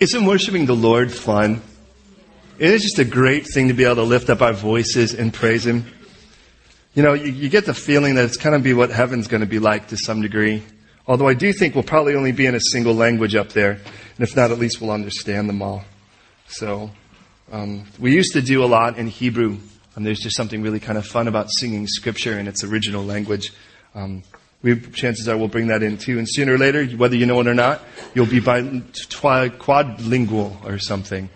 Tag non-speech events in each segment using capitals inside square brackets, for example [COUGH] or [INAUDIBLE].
Isn't worshiping the Lord fun? It is just a great thing to be able to lift up our voices and praise Him. You know, you, you get the feeling that it's kind of be what heaven's going to be like to some degree. Although I do think we'll probably only be in a single language up there. And if not, at least we'll understand them all. So, um, we used to do a lot in Hebrew. And there's just something really kind of fun about singing scripture in its original language. Um, we, chances are we'll bring that in too. And sooner or later, whether you know it or not, you'll be bi- quadlingual or something.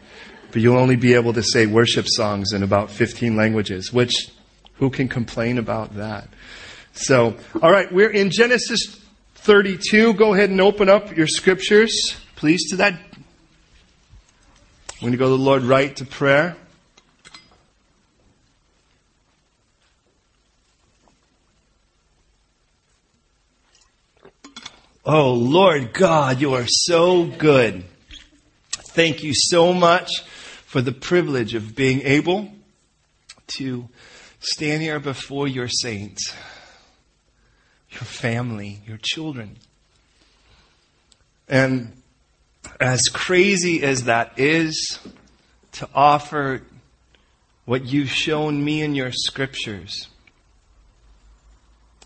But you'll only be able to say worship songs in about 15 languages, which who can complain about that? So, alright, we're in Genesis 32. Go ahead and open up your scriptures, please, to that. We're going to go to the Lord right to prayer. Oh, Lord God, you are so good. Thank you so much for the privilege of being able to stand here before your saints, your family, your children. And as crazy as that is, to offer what you've shown me in your scriptures,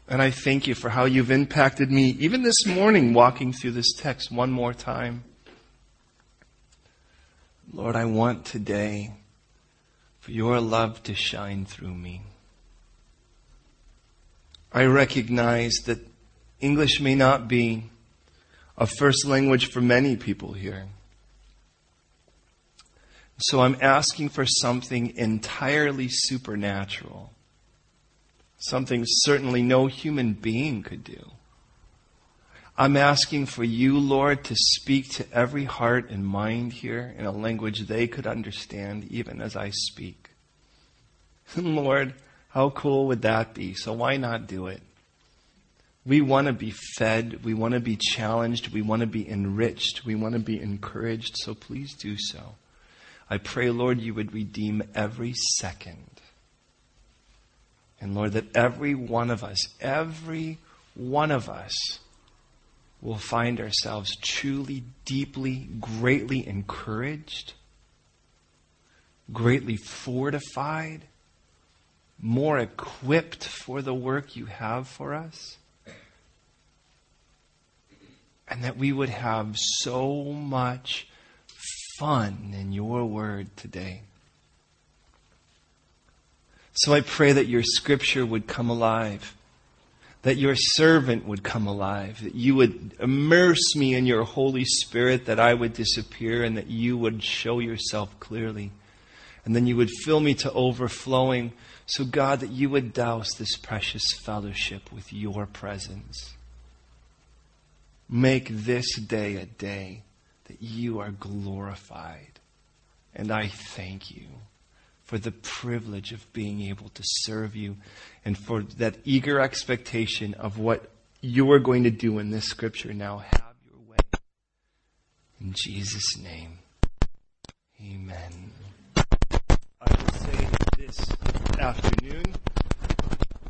and I thank you for how you've impacted me, even this morning, walking through this text one more time. Lord, I want today for your love to shine through me. I recognize that English may not be a first language for many people here. So I'm asking for something entirely supernatural something certainly no human being could do. I'm asking for you, Lord, to speak to every heart and mind here in a language they could understand even as I speak. [LAUGHS] Lord, how cool would that be? So why not do it? We want to be fed. We want to be challenged. We want to be enriched. We want to be encouraged. So please do so. I pray, Lord, you would redeem every second and Lord, that every one of us, every one of us will find ourselves truly, deeply, greatly encouraged, greatly fortified, more equipped for the work you have for us. And that we would have so much fun in your word today. So I pray that your scripture would come alive, that your servant would come alive, that you would immerse me in your Holy Spirit, that I would disappear, and that you would show yourself clearly. And then you would fill me to overflowing. So, God, that you would douse this precious fellowship with your presence. Make this day a day that you are glorified. And I thank you for the privilege of being able to serve you and for that eager expectation of what you are going to do in this scripture. Now have your way. In Jesus' name. Amen. I will say this afternoon.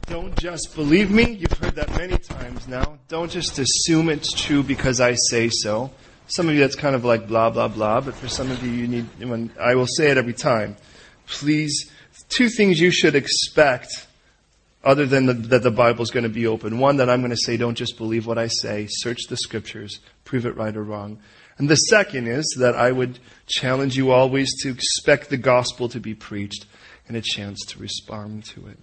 Don't just believe me. You've heard that many times now. Don't just assume it's true because I say so. Some of you that's kind of like blah blah blah, but for some of you you need when I will say it every time please, two things you should expect other than the, that the Bible is going to be open. One, that I'm going to say, don't just believe what I say, search the scriptures, prove it right or wrong. And the second is that I would challenge you always to expect the gospel to be preached and a chance to respond to it.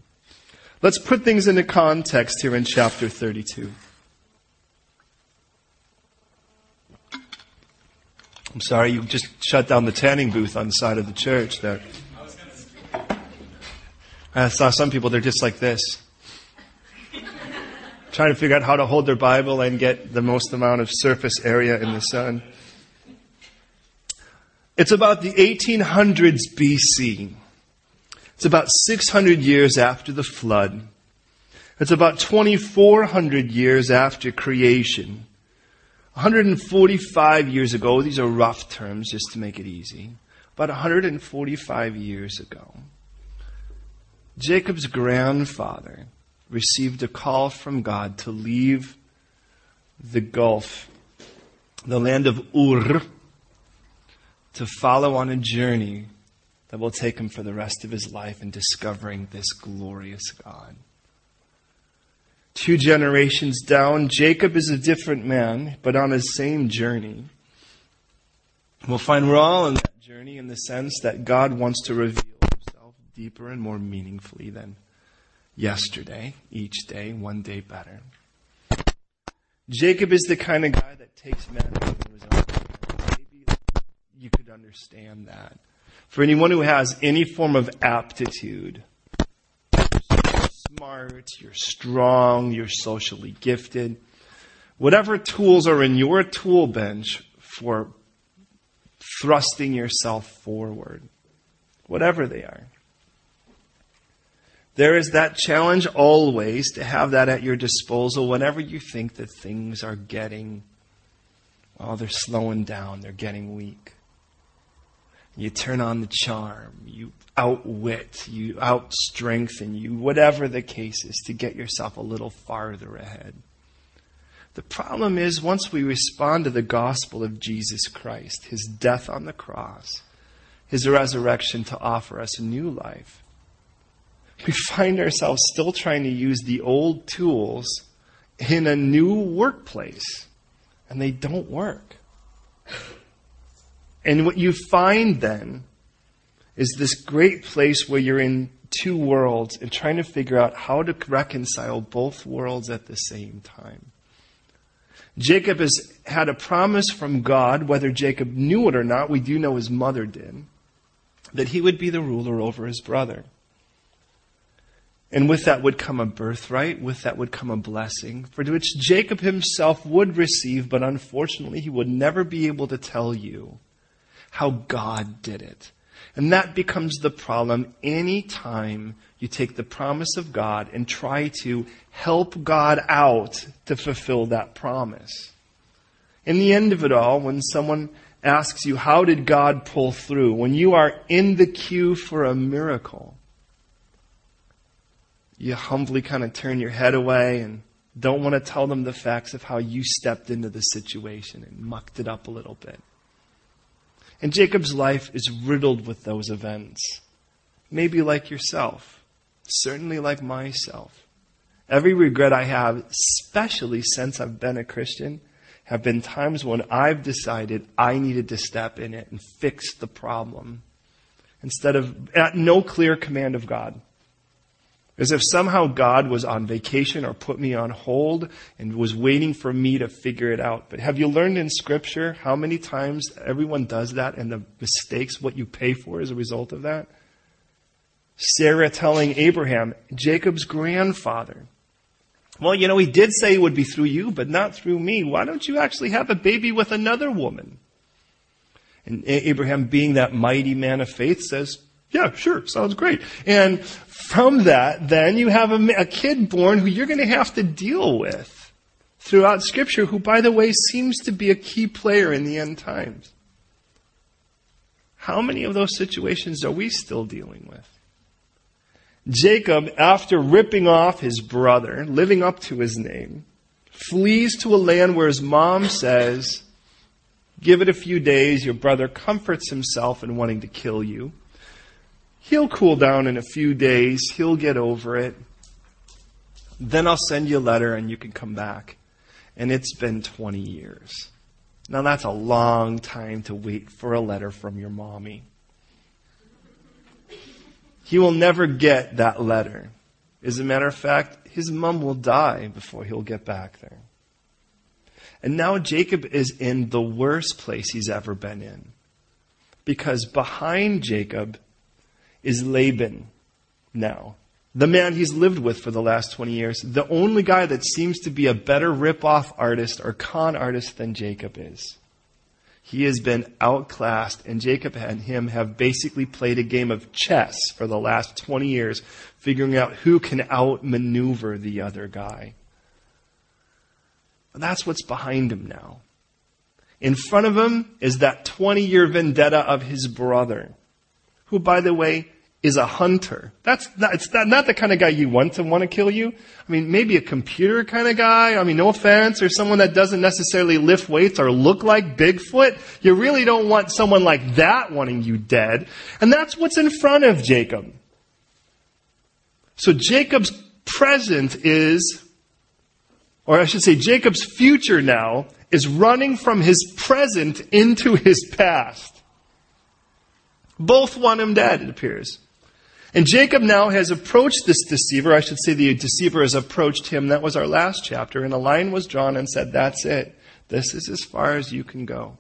Let's put things into context here in chapter 32. I'm sorry, you just shut down the tanning booth on the side of the church there. I saw some people, they're just like this. [LAUGHS] Trying to figure out how to hold their Bible and get the most amount of surface area in the sun. It's about the 1800s BC. It's about 600 years after the flood. It's about 2400 years after creation. 145 years ago, these are rough terms just to make it easy, about 145 years ago, Jacob's grandfather received a call from God to leave the Gulf, the land of Ur, to follow on a journey that will take him for the rest of his life in discovering this glorious God. Two generations down, Jacob is a different man, but on his same journey. We'll find we're all in that journey in the sense that God wants to reveal deeper and more meaningfully than yesterday, each day, one day better. Jacob is the kind of guy that takes matters into his own hands. Maybe you could understand that. For anyone who has any form of aptitude, you're smart, you're strong, you're socially gifted, whatever tools are in your tool bench for thrusting yourself forward, whatever they are. There is that challenge always to have that at your disposal whenever you think that things are getting, well, they're slowing down, they're getting weak. You turn on the charm, you outwit, you outstrengthen, you, whatever the case is, to get yourself a little farther ahead. The problem is, once we respond to the gospel of Jesus Christ, his death on the cross, his resurrection to offer us a new life, we find ourselves still trying to use the old tools in a new workplace, and they don't work. And what you find then is this great place where you're in two worlds and trying to figure out how to reconcile both worlds at the same time. Jacob has had a promise from God, whether Jacob knew it or not, we do know his mother did, that he would be the ruler over his brother. And with that would come a birthright, with that would come a blessing, for which Jacob himself would receive, but unfortunately he would never be able to tell you how God did it. And that becomes the problem any time you take the promise of God and try to help God out to fulfill that promise. In the end of it all, when someone asks you, how did God pull through? When you are in the queue for a miracle, you humbly kind of turn your head away and don't want to tell them the facts of how you stepped into the situation and mucked it up a little bit. And Jacob's life is riddled with those events. Maybe like yourself, certainly like myself. Every regret I have, especially since I've been a Christian, have been times when I've decided I needed to step in it and fix the problem instead of at no clear command of God. As if somehow God was on vacation or put me on hold and was waiting for me to figure it out. But have you learned in scripture how many times everyone does that and the mistakes, what you pay for as a result of that? Sarah telling Abraham, Jacob's grandfather, well, you know, he did say it would be through you, but not through me. Why don't you actually have a baby with another woman? And Abraham, being that mighty man of faith, says, yeah, sure, sounds great. And from that, then you have a, a kid born who you're going to have to deal with throughout Scripture, who, by the way, seems to be a key player in the end times. How many of those situations are we still dealing with? Jacob, after ripping off his brother, living up to his name, flees to a land where his mom says, Give it a few days, your brother comforts himself in wanting to kill you. He'll cool down in a few days. He'll get over it. Then I'll send you a letter and you can come back. And it's been 20 years. Now that's a long time to wait for a letter from your mommy. He will never get that letter. As a matter of fact, his mom will die before he'll get back there. And now Jacob is in the worst place he's ever been in. Because behind Jacob is Laban now. The man he's lived with for the last 20 years. The only guy that seems to be a better rip-off artist or con artist than Jacob is. He has been outclassed, and Jacob and him have basically played a game of chess for the last 20 years, figuring out who can outmaneuver the other guy. That's what's behind him now. In front of him is that 20 year vendetta of his brother, who, by the way, is a hunter. That's not, it's not, not the kind of guy you want to want to kill you. I mean, maybe a computer kind of guy. I mean, no offense, or someone that doesn't necessarily lift weights or look like Bigfoot. You really don't want someone like that wanting you dead. And that's what's in front of Jacob. So Jacob's present is, or I should say Jacob's future now is running from his present into his past. Both want him dead, it appears. And Jacob now has approached this deceiver. I should say the deceiver has approached him. That was our last chapter. And a line was drawn and said, That's it. This is as far as you can go.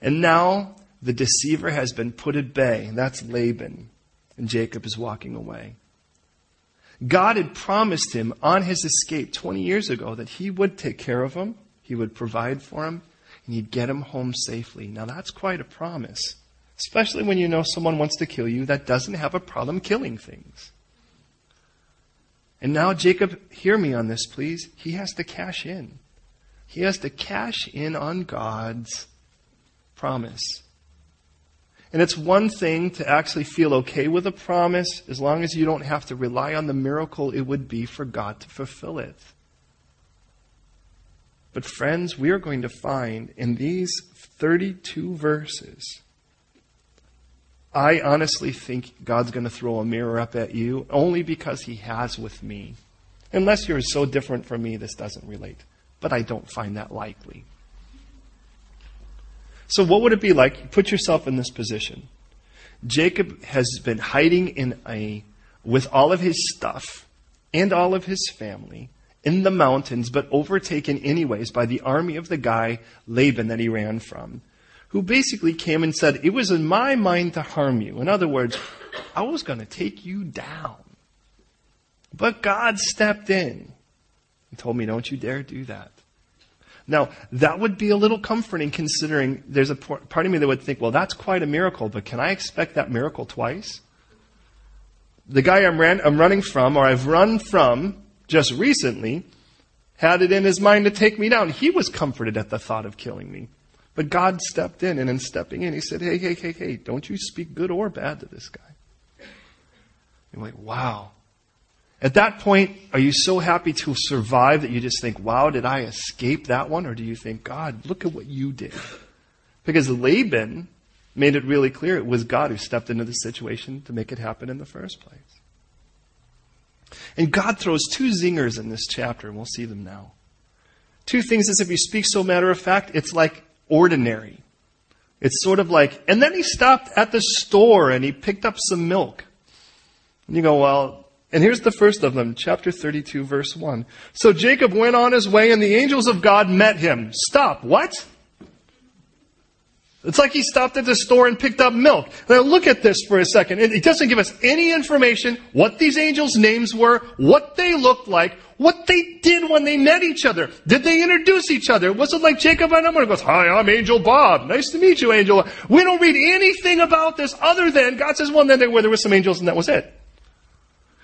And now the deceiver has been put at bay. That's Laban. And Jacob is walking away. God had promised him on his escape 20 years ago that he would take care of him, he would provide for him, and he'd get him home safely. Now that's quite a promise. Especially when you know someone wants to kill you that doesn't have a problem killing things. And now, Jacob, hear me on this, please. He has to cash in. He has to cash in on God's promise. And it's one thing to actually feel okay with a promise as long as you don't have to rely on the miracle it would be for God to fulfill it. But, friends, we are going to find in these 32 verses I honestly think God's going to throw a mirror up at you only because He has with me. Unless you're so different from me, this doesn't relate. But I don't find that likely. So, what would it be like? Put yourself in this position. Jacob has been hiding in a, with all of his stuff and all of his family in the mountains, but overtaken anyways by the army of the guy Laban that he ran from who basically came and said, It was in my mind to harm you. In other words, I was going to take you down. But God stepped in and told me, Don't you dare do that. Now, that would be a little comforting considering there's a part of me that would think, well, that's quite a miracle, but can I expect that miracle twice? The guy I'm, ran, I'm running from, or I've run from just recently, had it in his mind to take me down. He was comforted at the thought of killing me. But God stepped in, and in stepping in, He said, Hey, hey, hey, hey, don't you speak good or bad to this guy. You're like, wow. At that point, are you so happy to survive that you just think, wow, did I escape that one? Or do you think, God, look at what you did? Because Laban made it really clear it was God who stepped into the situation to make it happen in the first place. And God throws two zingers in this chapter, and we'll see them now. Two things as if you speak so matter of fact, it's like ordinary. It's sort of like, and then he stopped at the store and he picked up some milk. And you go, well, and here's the first of them, chapter 32, verse 1. So Jacob went on his way and the angels of God met him. Stop. What? It's like he stopped at the store and picked up milk. Now look at this for a second. It doesn't give us any information what these angels' names were, what they looked like, what they did when they met each other. Did they introduce each other? Was it like Jacob and Emma goes, Hi, I'm Angel Bob. Nice to meet you, Angel. We don't read anything about this other than God says, well, then there were, there were some angels and that was it.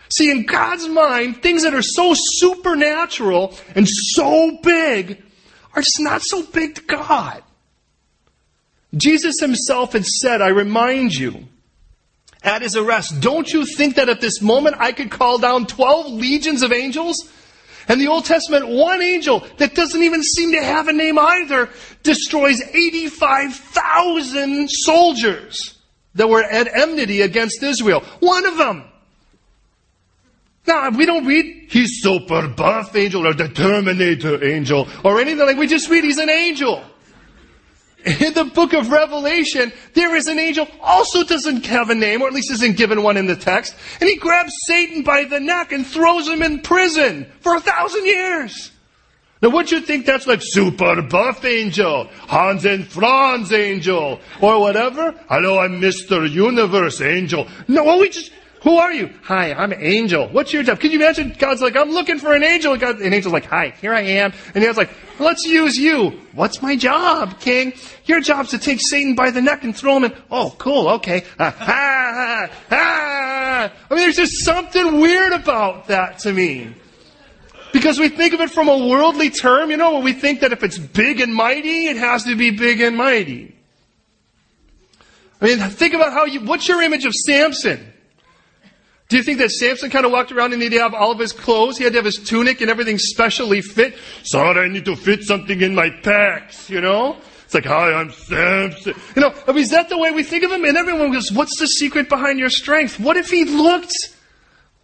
See, in God's mind, things that are so supernatural and so big are just not so big to God. Jesus himself had said, I remind you, at his arrest, don't you think that at this moment I could call down 12 legions of angels? And the Old Testament, one angel that doesn't even seem to have a name either, destroys 85,000 soldiers that were at enmity against Israel. One of them. Now, we don't read, he's super buff angel or the Terminator angel or anything like We just read he's an angel. In the book of Revelation, there is an angel, also doesn't have a name, or at least isn't given one in the text, and he grabs Satan by the neck and throws him in prison for a thousand years. Now, would you think that's like super buff angel, Hans and Franz angel, or whatever? Hello, I'm Mr. Universe angel. No, well, we just, who are you? Hi, I'm an angel. What's your job? Can you imagine God's like, I'm looking for an angel. God, an angel's like, hi, here I am. And God's like, let's use you. What's my job, king? Your job's to take Satan by the neck and throw him in. Oh, cool, okay. [LAUGHS] Ah, ha, ha. I mean, there's just something weird about that to me. Because we think of it from a worldly term, you know, we think that if it's big and mighty, it has to be big and mighty. I mean, think about how you, what's your image of Samson? Do you think that Samson kind of walked around and he'd have all of his clothes? He had to have his tunic and everything specially fit. Sorry, I need to fit something in my packs, you know? It's like, hi, I'm Samson. You know, I mean, is that the way we think of him? And everyone goes, what's the secret behind your strength? What if he looked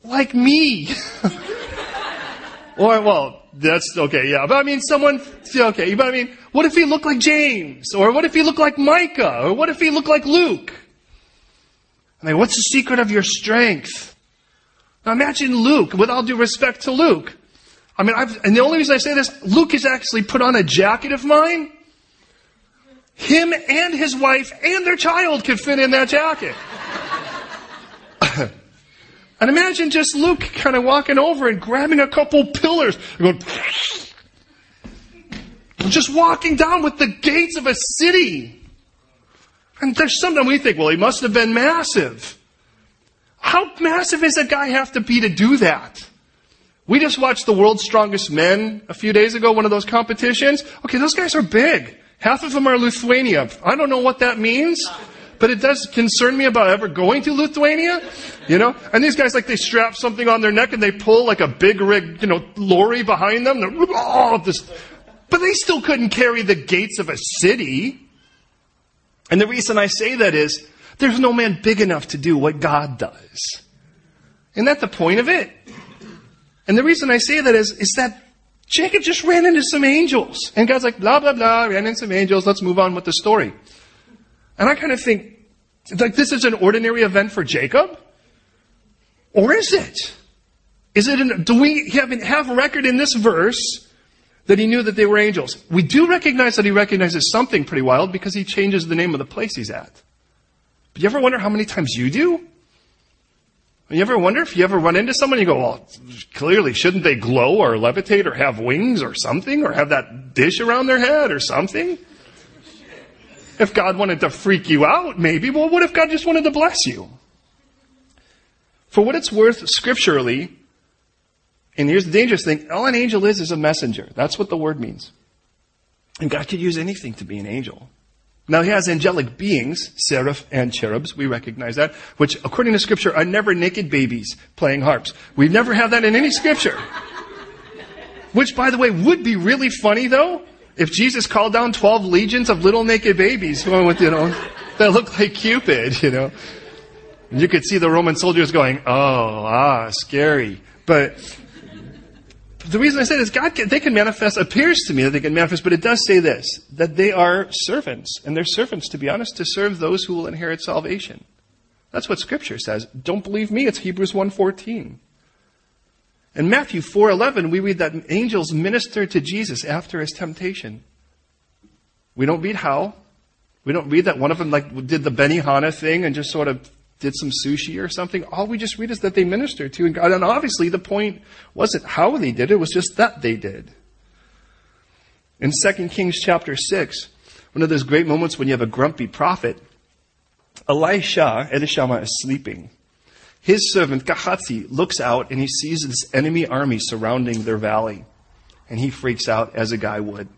like me? [LAUGHS] or, well, that's okay, yeah. But I mean, someone, okay, but I mean, what if he looked like James? Or what if he looked like Micah? Or what if he looked like Luke? I mean, what's the secret of your strength? Now imagine Luke, with all due respect to Luke. I mean, I've, and the only reason I say this, Luke has actually put on a jacket of mine. Him and his wife and their child could fit in that jacket. [LAUGHS] and imagine just Luke kind of walking over and grabbing a couple pillars and going, [LAUGHS] just walking down with the gates of a city. And there's something we think, well, he must have been massive. How massive does a guy have to be to do that? We just watched the world's strongest men a few days ago, one of those competitions. Okay, those guys are big. Half of them are Lithuania. I don't know what that means, but it does concern me about ever going to Lithuania. You know? And these guys, like, they strap something on their neck and they pull like a big rig, you know, lorry behind them. Oh, this, but they still couldn't carry the gates of a city. And the reason I say that is, there's no man big enough to do what God does. Isn't that the point of it? And the reason I say that is, is that Jacob just ran into some angels. And God's like, blah, blah, blah, ran into some angels, let's move on with the story. And I kind of think, like, this is an ordinary event for Jacob? Or is it? Is it, an, do we have, have record in this verse that he knew that they were angels? We do recognize that he recognizes something pretty wild because he changes the name of the place he's at. But you ever wonder how many times you do? You ever wonder if you ever run into someone, you go, well, clearly, shouldn't they glow or levitate or have wings or something or have that dish around their head or something? If God wanted to freak you out, maybe. Well, what if God just wanted to bless you? For what it's worth, scripturally, and here's the dangerous thing, all an angel is is a messenger. That's what the word means. And God could use anything to be an angel. Now he has angelic beings, seraph and cherubs, we recognize that, which according to scripture are never naked babies playing harps. We never have that in any scripture. Which by the way would be really funny though, if Jesus called down 12 legions of little naked babies going with, you know, that look like Cupid, you know. And you could see the Roman soldiers going, oh, ah, scary. But the reason I say this, God can, they can manifest, appears to me that they can manifest, but it does say this, that they are servants. And they're servants, to be honest, to serve those who will inherit salvation. That's what scripture says. Don't believe me, it's Hebrews 1.14. In Matthew 4.11, we read that angels ministered to Jesus after his temptation. We don't read how. We don't read that one of them like did the Benihana thing and just sort of did some sushi or something. All we just read is that they ministered to God. And obviously the point wasn't how they did it, it was just that they did. In 2 Kings chapter 6, one of those great moments when you have a grumpy prophet, Elisha, Elishama is sleeping. His servant Gehazi looks out and he sees this enemy army surrounding their valley. And he freaks out as a guy would.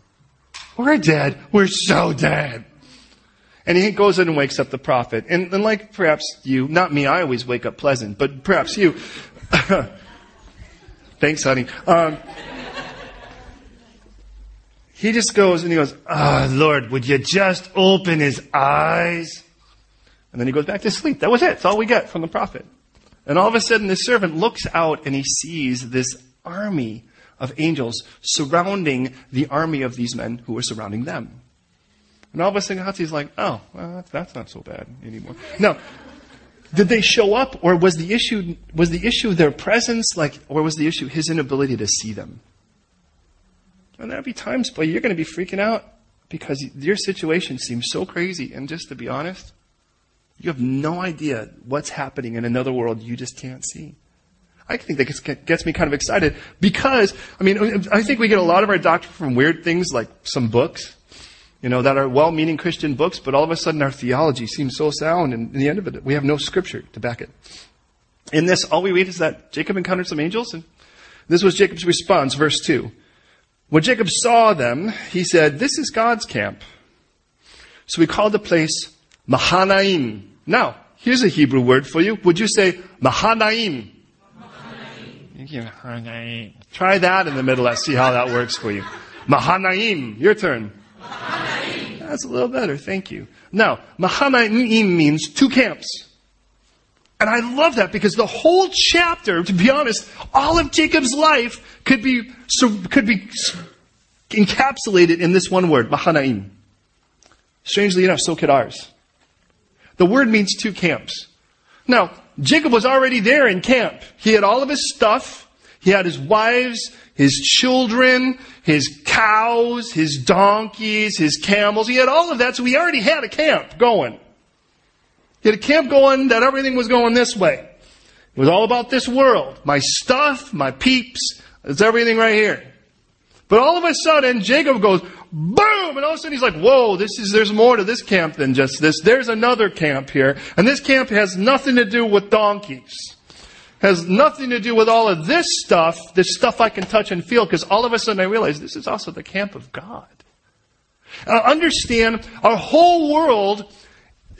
We're dead. We're so dead. And he goes in and wakes up the prophet. And, and like perhaps you, not me, I always wake up pleasant, but perhaps you. [LAUGHS] Thanks, honey. Um, he just goes and he goes, Ah, oh, Lord, would you just open his eyes? And then he goes back to sleep. That was it. That's all we get from the prophet. And all of a sudden, the servant looks out and he sees this army of angels surrounding the army of these men who are surrounding them. And all of a sudden, Gehazi's like, oh, well, that's not so bad anymore. No. Did they show up, or was the issue was the issue their presence, like, or was the issue his inability to see them? And there'll be times, but you're going to be freaking out because your situation seems so crazy. And just to be honest, you have no idea what's happening in another world you just can't see. I think that gets me kind of excited because, I mean, I think we get a lot of our doctrine from weird things like some books you know, that are well-meaning Christian books, but all of a sudden our theology seems so sound, and in the end of it, we have no scripture to back it. In this, all we read is that Jacob encountered some angels, and this was Jacob's response, verse 2. When Jacob saw them, he said, This is God's camp. So we called the place Mahanaim. Now, here's a Hebrew word for you. Would you say Mahanaim? Mahanaim. Thank you. Mahanaim. Try that in the middle. Let's see how that works for you. Mahanaim. Your turn. That's a little better. Thank you. Now, Mahanaim means two camps. And I love that because the whole chapter, to be honest, all of Jacob's life could be, could be encapsulated in this one word, Mahanaim. Strangely enough, so could ours. The word means two camps. Now, Jacob was already there in camp. He had all of his stuff. He had his wives, his children, his cows, his donkeys, his camels. He had all of that, so he already had a camp going. He had a camp going that everything was going this way. It was all about this world. My stuff, my peeps, it's everything right here. But all of a sudden, Jacob goes, boom! And all of a sudden he's like, whoa, this is, there's more to this camp than just this. There's another camp here. And this camp has nothing to do with donkeys. Has nothing to do with all of this stuff, this stuff I can touch and feel, because all of a sudden I realize this is also the camp of God. Uh, understand, our whole world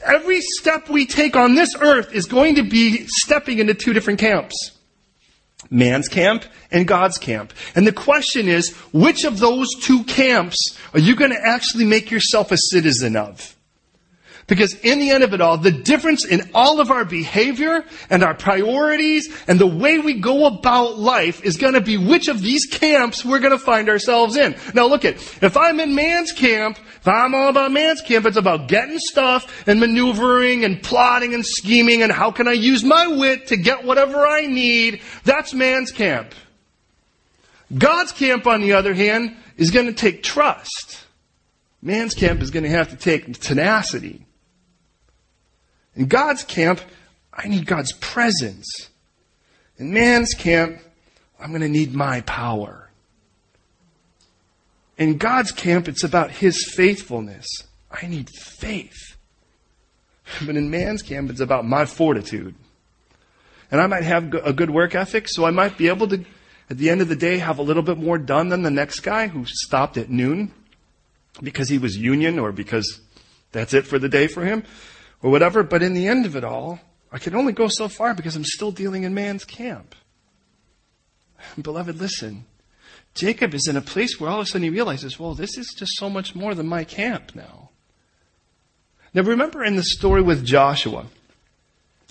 every step we take on this earth is going to be stepping into two different camps. Man's camp and God's camp. And the question is, which of those two camps are you going to actually make yourself a citizen of? Because in the end of it all, the difference in all of our behavior and our priorities and the way we go about life is going to be which of these camps we're going to find ourselves in. Now look at, if I'm in man's camp, if I'm all about man's camp, it's about getting stuff and maneuvering and plotting and scheming and how can I use my wit to get whatever I need. That's man's camp. God's camp, on the other hand, is going to take trust. Man's camp is going to have to take tenacity. In God's camp, I need God's presence. In man's camp, I'm going to need my power. In God's camp, it's about His faithfulness. I need faith. [LAUGHS] But in man's camp, it's about my fortitude. And I might have a good work ethic, so I might be able to, at the end of the day, have a little bit more done than the next guy who stopped at noon because he was union or because that's it for the day for him or whatever. But in the end of it all, I can only go so far because I'm still dealing in man's camp. [LAUGHS] Beloved, listen. Jacob is in a place where all of a sudden he realizes, well, this is just so much more than my camp now. Now remember in the story with Joshua.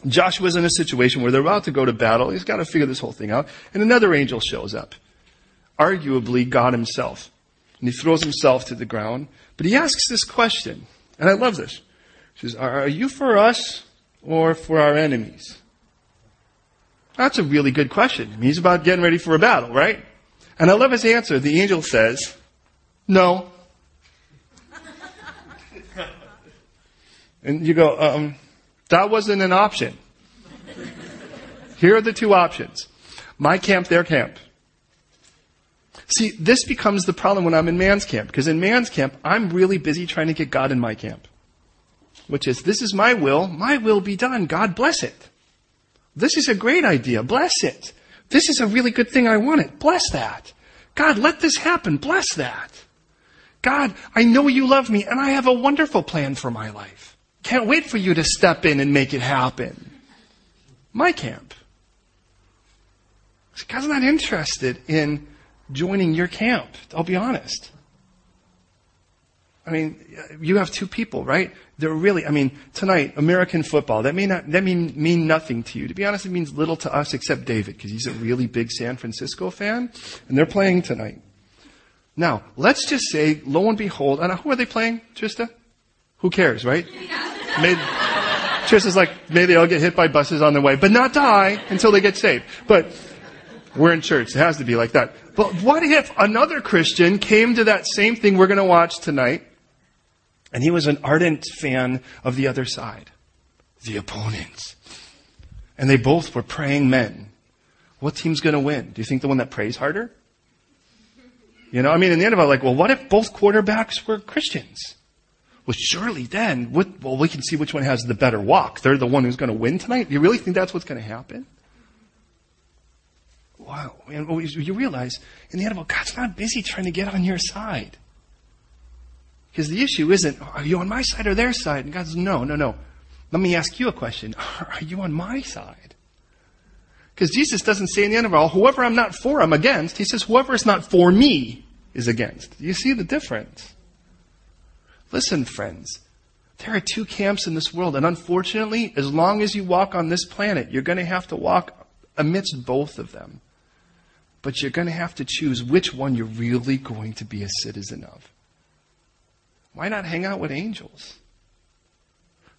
Joshua's in a situation where they're about to go to battle. He's got to figure this whole thing out. And another angel shows up. Arguably God himself. And he throws himself to the ground. But he asks this question. And I love this. Says, Are you for us or for our enemies? That's a really good question. He's about getting ready for a battle, right? And I love his answer. The angel says, No. [LAUGHS] and you go, um, that wasn't an option. Here are the two options. My camp, their camp. See, this becomes the problem when I'm in man's camp, because in man's camp, I'm really busy trying to get God in my camp which is, this is my will, my will be done. God bless it. This is a great idea. Bless it. This is a really good thing. I want it. Bless that. God, let this happen. Bless that. God, I know you love me and I have a wonderful plan for my life. Can't wait for you to step in and make it happen. My camp. God's not interested in joining your camp. I'll be honest. I mean, you have two people, right? They're really, I mean, tonight, American football, that may not, that mean, mean nothing to you. To be honest, it means little to us except David, because he's a really big San Francisco fan, and they're playing tonight. Now, let's just say, lo and behold, and who are they playing, Trista? Who cares, right? [LAUGHS] May, Trista's like, may they all get hit by buses on the way, but not die until they get saved. But, we're in church. It has to be like that. But what if another Christian came to that same thing we're going to watch tonight and he was an ardent fan of the other side, the opponents. And they both were praying men. What team's going to win? Do you think the one that prays harder? You know, I mean, in the end of it, like, well, what if both quarterbacks were Christians? Well, surely then, what, well, we can see which one has the better walk. They're the one who's going to win tonight. Do You really think that's what's going to happen? Wow. And oh, you realize, in the end of it, God's not busy trying to get on your side. Because the issue isn't, are you on my side or their side? And God says, no, no, no. Let me ask you a question. [LAUGHS] Are you on my side? Because Jesus doesn't say in the end of all, whoever I'm not for, I'm against. He says, whoever is not for me is against. You see the difference? Listen, friends. There are two camps in this world, and unfortunately, as long as you walk on this planet, you're going to have to walk amidst both of them. But you're going to have to choose which one you're really going to be a citizen of. Why not hang out with angels?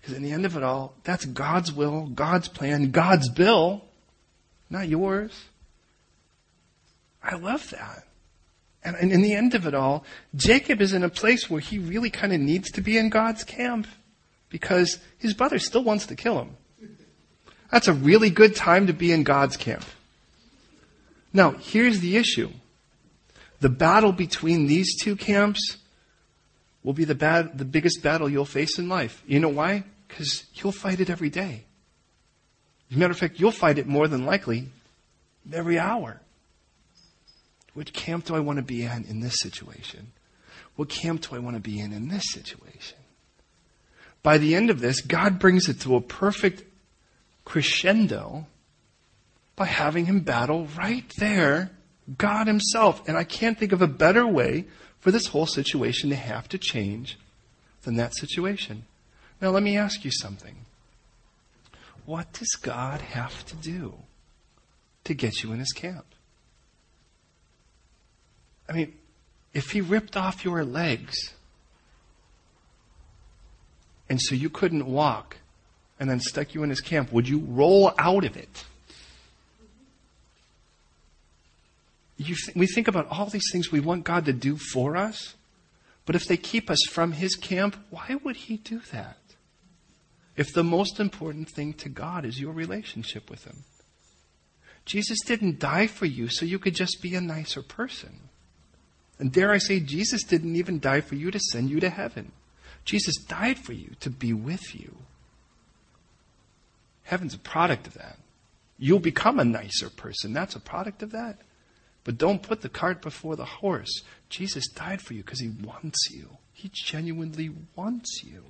Because in the end of it all, that's God's will, God's plan, God's bill, not yours. I love that. And, and in the end of it all, Jacob is in a place where he really kind of needs to be in God's camp because his brother still wants to kill him. That's a really good time to be in God's camp. Now, here's the issue. The battle between these two camps will be the, bad, the biggest battle you'll face in life. You know why? Because you'll fight it every day. As a matter of fact, you'll fight it more than likely every hour. Which camp do I want to be in in this situation? What camp do I want to be in in this situation? By the end of this, God brings it to a perfect crescendo by having him battle right there, God himself. And I can't think of a better way for this whole situation to have to change than that situation. Now, let me ask you something. What does God have to do to get you in his camp? I mean, if he ripped off your legs and so you couldn't walk and then stuck you in his camp, would you roll out of it? Th- we think about all these things we want God to do for us, but if they keep us from his camp, why would he do that? If the most important thing to God is your relationship with him. Jesus didn't die for you so you could just be a nicer person. And dare I say, Jesus didn't even die for you to send you to heaven. Jesus died for you to be with you. Heaven's a product of that. You'll become a nicer person. That's a product of that. But don't put the cart before the horse. Jesus died for you because he wants you. He genuinely wants you.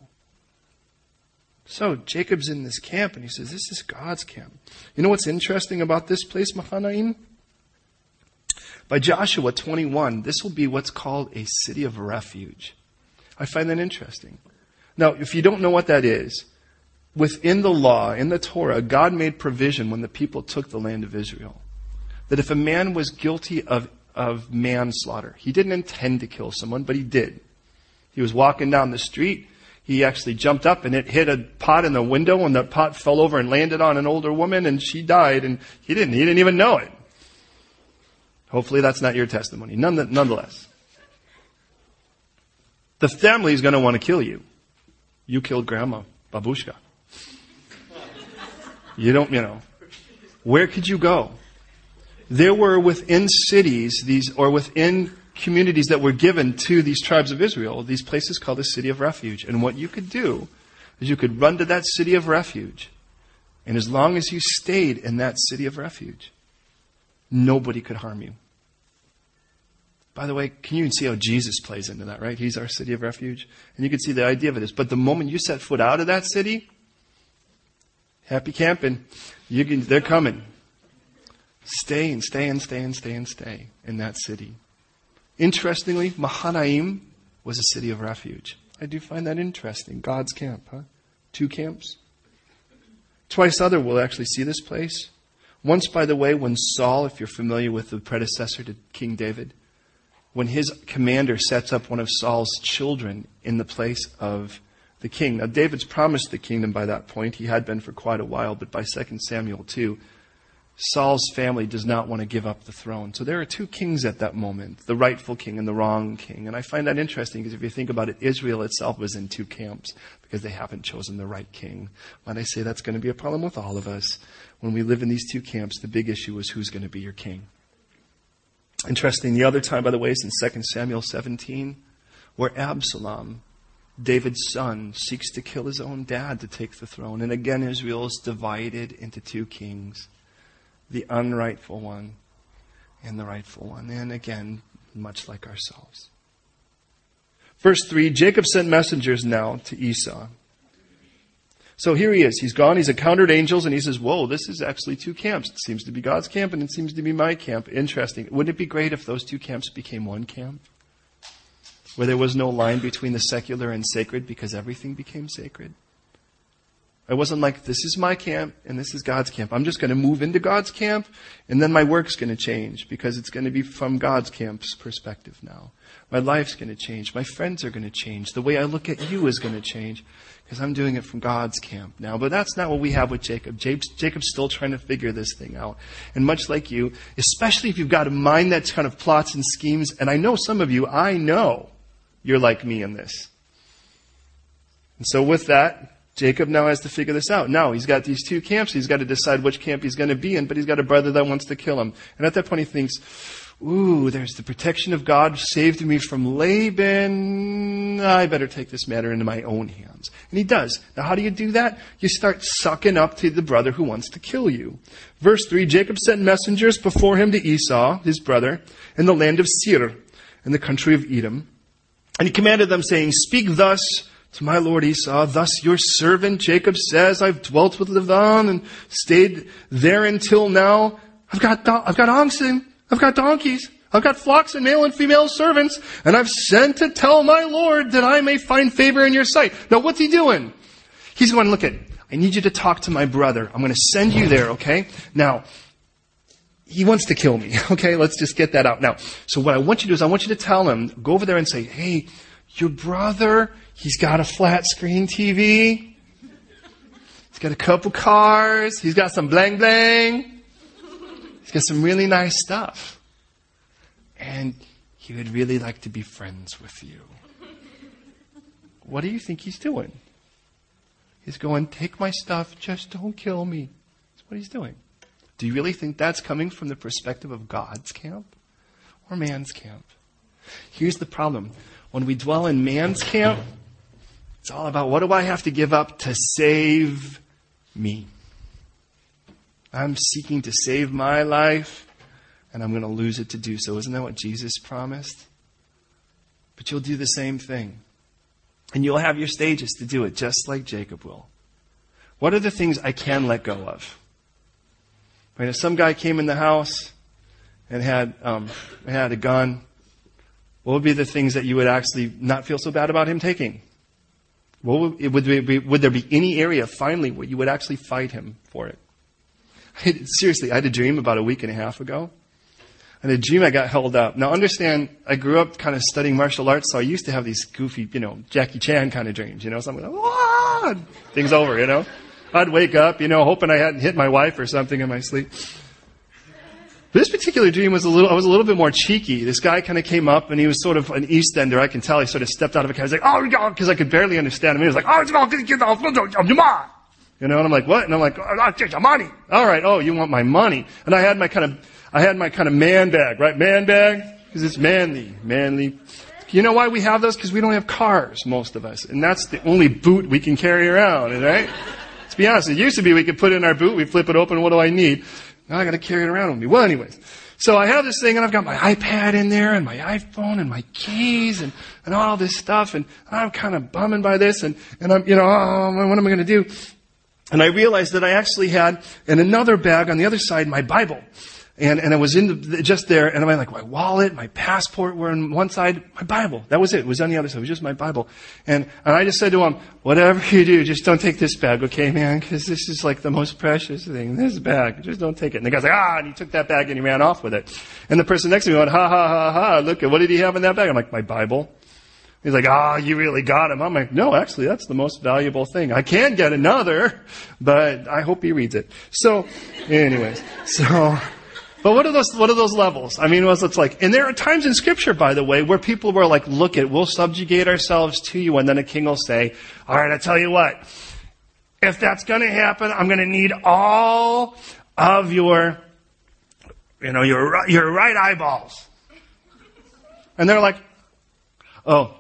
So Jacob's in this camp and he says, This is God's camp. You know what's interesting about this place, Mahanaim? By Joshua 21, this will be what's called a city of refuge. I find that interesting. Now, if you don't know what that is, within the law, in the Torah, God made provision when the people took the land of Israel. That if a man was guilty of, of manslaughter, he didn't intend to kill someone, but he did. He was walking down the street, he actually jumped up and it hit a pot in the window and the pot fell over and landed on an older woman and she died and he didn't, he didn't even know it. Hopefully that's not your testimony. Nonetheless. The family is going to want to kill you. You killed grandma, babushka. You don't, you know. Where could you go? There were within cities, these, or within communities that were given to these tribes of Israel, these places called the city of refuge. And what you could do is you could run to that city of refuge. And as long as you stayed in that city of refuge, nobody could harm you. By the way, can you see how Jesus plays into that, right? He's our city of refuge. And you can see the idea of it is, but the moment you set foot out of that city, happy camping. You can, they're coming. Stay and stay and stay and stay and stay in that city. Interestingly, Mahanaim was a city of refuge. I do find that interesting. God's camp, huh? Two camps. Twice other we'll actually see this place. Once, by the way, when Saul, if you're familiar with the predecessor to King David, when his commander sets up one of Saul's children in the place of the king. Now, David's promised the kingdom by that point. He had been for quite a while, but by 2 Samuel 2, Saul's family does not want to give up the throne. So there are two kings at that moment, the rightful king and the wrong king. And I find that interesting because if you think about it, Israel itself was in two camps because they haven't chosen the right king. When I say that's going to be a problem with all of us, when we live in these two camps, the big issue is who's going to be your king. Interesting, the other time, by the way, is in 2 Samuel 17, where Absalom, David's son, seeks to kill his own dad to take the throne. And again, Israel is divided into two kings the unrightful one and the rightful one. And again, much like ourselves. Verse 3 Jacob sent messengers now to Esau. So here he is. He's gone. He's encountered angels and he says, Whoa, this is actually two camps. It seems to be God's camp and it seems to be my camp. Interesting. Wouldn't it be great if those two camps became one camp? Where there was no line between the secular and sacred because everything became sacred? It wasn't like, this is my camp and this is God's camp. I'm just going to move into God's camp and then my work's going to change because it's going to be from God's camp's perspective now. My life's going to change. My friends are going to change. The way I look at you is going to change because I'm doing it from God's camp now. But that's not what we have with Jacob. Jacob's still trying to figure this thing out. And much like you, especially if you've got a mind that's kind of plots and schemes, and I know some of you, I know you're like me in this. And so with that, Jacob now has to figure this out. Now, he's got these two camps. He's got to decide which camp he's going to be in, but he's got a brother that wants to kill him. And at that point, he thinks, Ooh, there's the protection of God saved me from Laban. I better take this matter into my own hands. And he does. Now, how do you do that? You start sucking up to the brother who wants to kill you. Verse 3 Jacob sent messengers before him to Esau, his brother, in the land of Seir, in the country of Edom. And he commanded them, saying, Speak thus to my lord Esau, thus your servant Jacob says, I've dwelt with Laban and stayed there until now. I've got, I've got oxen, I've got donkeys, I've got flocks and male and female servants, and I've sent to tell my lord that I may find favor in your sight. Now what's he doing? He's going, look at, I need you to talk to my brother. I'm going to send you there, okay? Now, he wants to kill me, [LAUGHS] okay? Let's just get that out. Now, so what I want you to do is I want you to tell him, go over there and say, hey, your brother, he's got a flat screen TV. He's got a couple cars. He's got some bling bling. He's got some really nice stuff. And he would really like to be friends with you. What do you think he's doing? He's going, take my stuff, just don't kill me. That's what he's doing. Do you really think that's coming from the perspective of God's camp or man's camp? Here's the problem. When we dwell in man's camp, it's all about what do I have to give up to save me? I'm seeking to save my life, and I'm going to lose it to do so. Isn't that what Jesus promised? But you'll do the same thing. And you'll have your stages to do it, just like Jacob will. What are the things I can let go of? Right, if some guy came in the house and had, um, had a gun what would be the things that you would actually not feel so bad about him taking? What would, there be, would there be any area finally where you would actually fight him for it? [LAUGHS] seriously, I had a dream about a week and a half ago. And a dream I got held up. Now understand, I grew up kind of studying martial arts, so I used to have these goofy, you know, Jackie Chan kind of dreams, you know, something like, ah! things over, you know. I'd wake up, you know, hoping I hadn't hit my wife or something in my sleep. This particular dream was a little, I was a little bit more cheeky. This guy kind of came up and he was sort of an East Ender. I can tell he sort of stepped out of a car. He's like, oh, God, because I could barely understand him. He was like, oh, it's all good, get off, you know, and I'm like, what? And I'm like, oh, your money. All right. Oh, you want my money? And I had my kind of, I had my kind of man bag, right? Man bag? Because it's manly, manly. You know why we have those? Because we don't have cars, most of us. And that's the only boot we can carry around, right? [LAUGHS] Let's be honest. It used to be we could put in our boot, we flip it open, what do I need? Now I got to carry it around with me. Well, anyways. So I have this thing and I've got my iPad in there and my iPhone and my keys and, and all this stuff and I'm kind of bumming by this and, and I'm, you know, oh, what am I going to do? And I realized that I actually had in another bag on the other side my Bible. And, and I was in the, just there, and I'm like, my wallet, my passport were on one side, my Bible. That was it. It was on the other side. It was just my Bible. And, and I just said to him, whatever you do, just don't take this bag, okay, man? Because this is like the most precious thing. This bag. Just don't take it. And the guy's like, ah, and he took that bag and he ran off with it. And the person next to me went, ha, ha, ha, ha, look at, what did he have in that bag? I'm like, my Bible. He's like, ah, oh, you really got him. I'm like, no, actually, that's the most valuable thing. I can get another, but I hope he reads it. So, anyways, so, but what are those, what are those levels? I mean, what's it's like? And there are times in scripture, by the way, where people were like, look it, we'll subjugate ourselves to you. And then a king will say, all right, I tell you what, if that's going to happen, I'm going to need all of your, you know, your, your right eyeballs. And they're like, oh,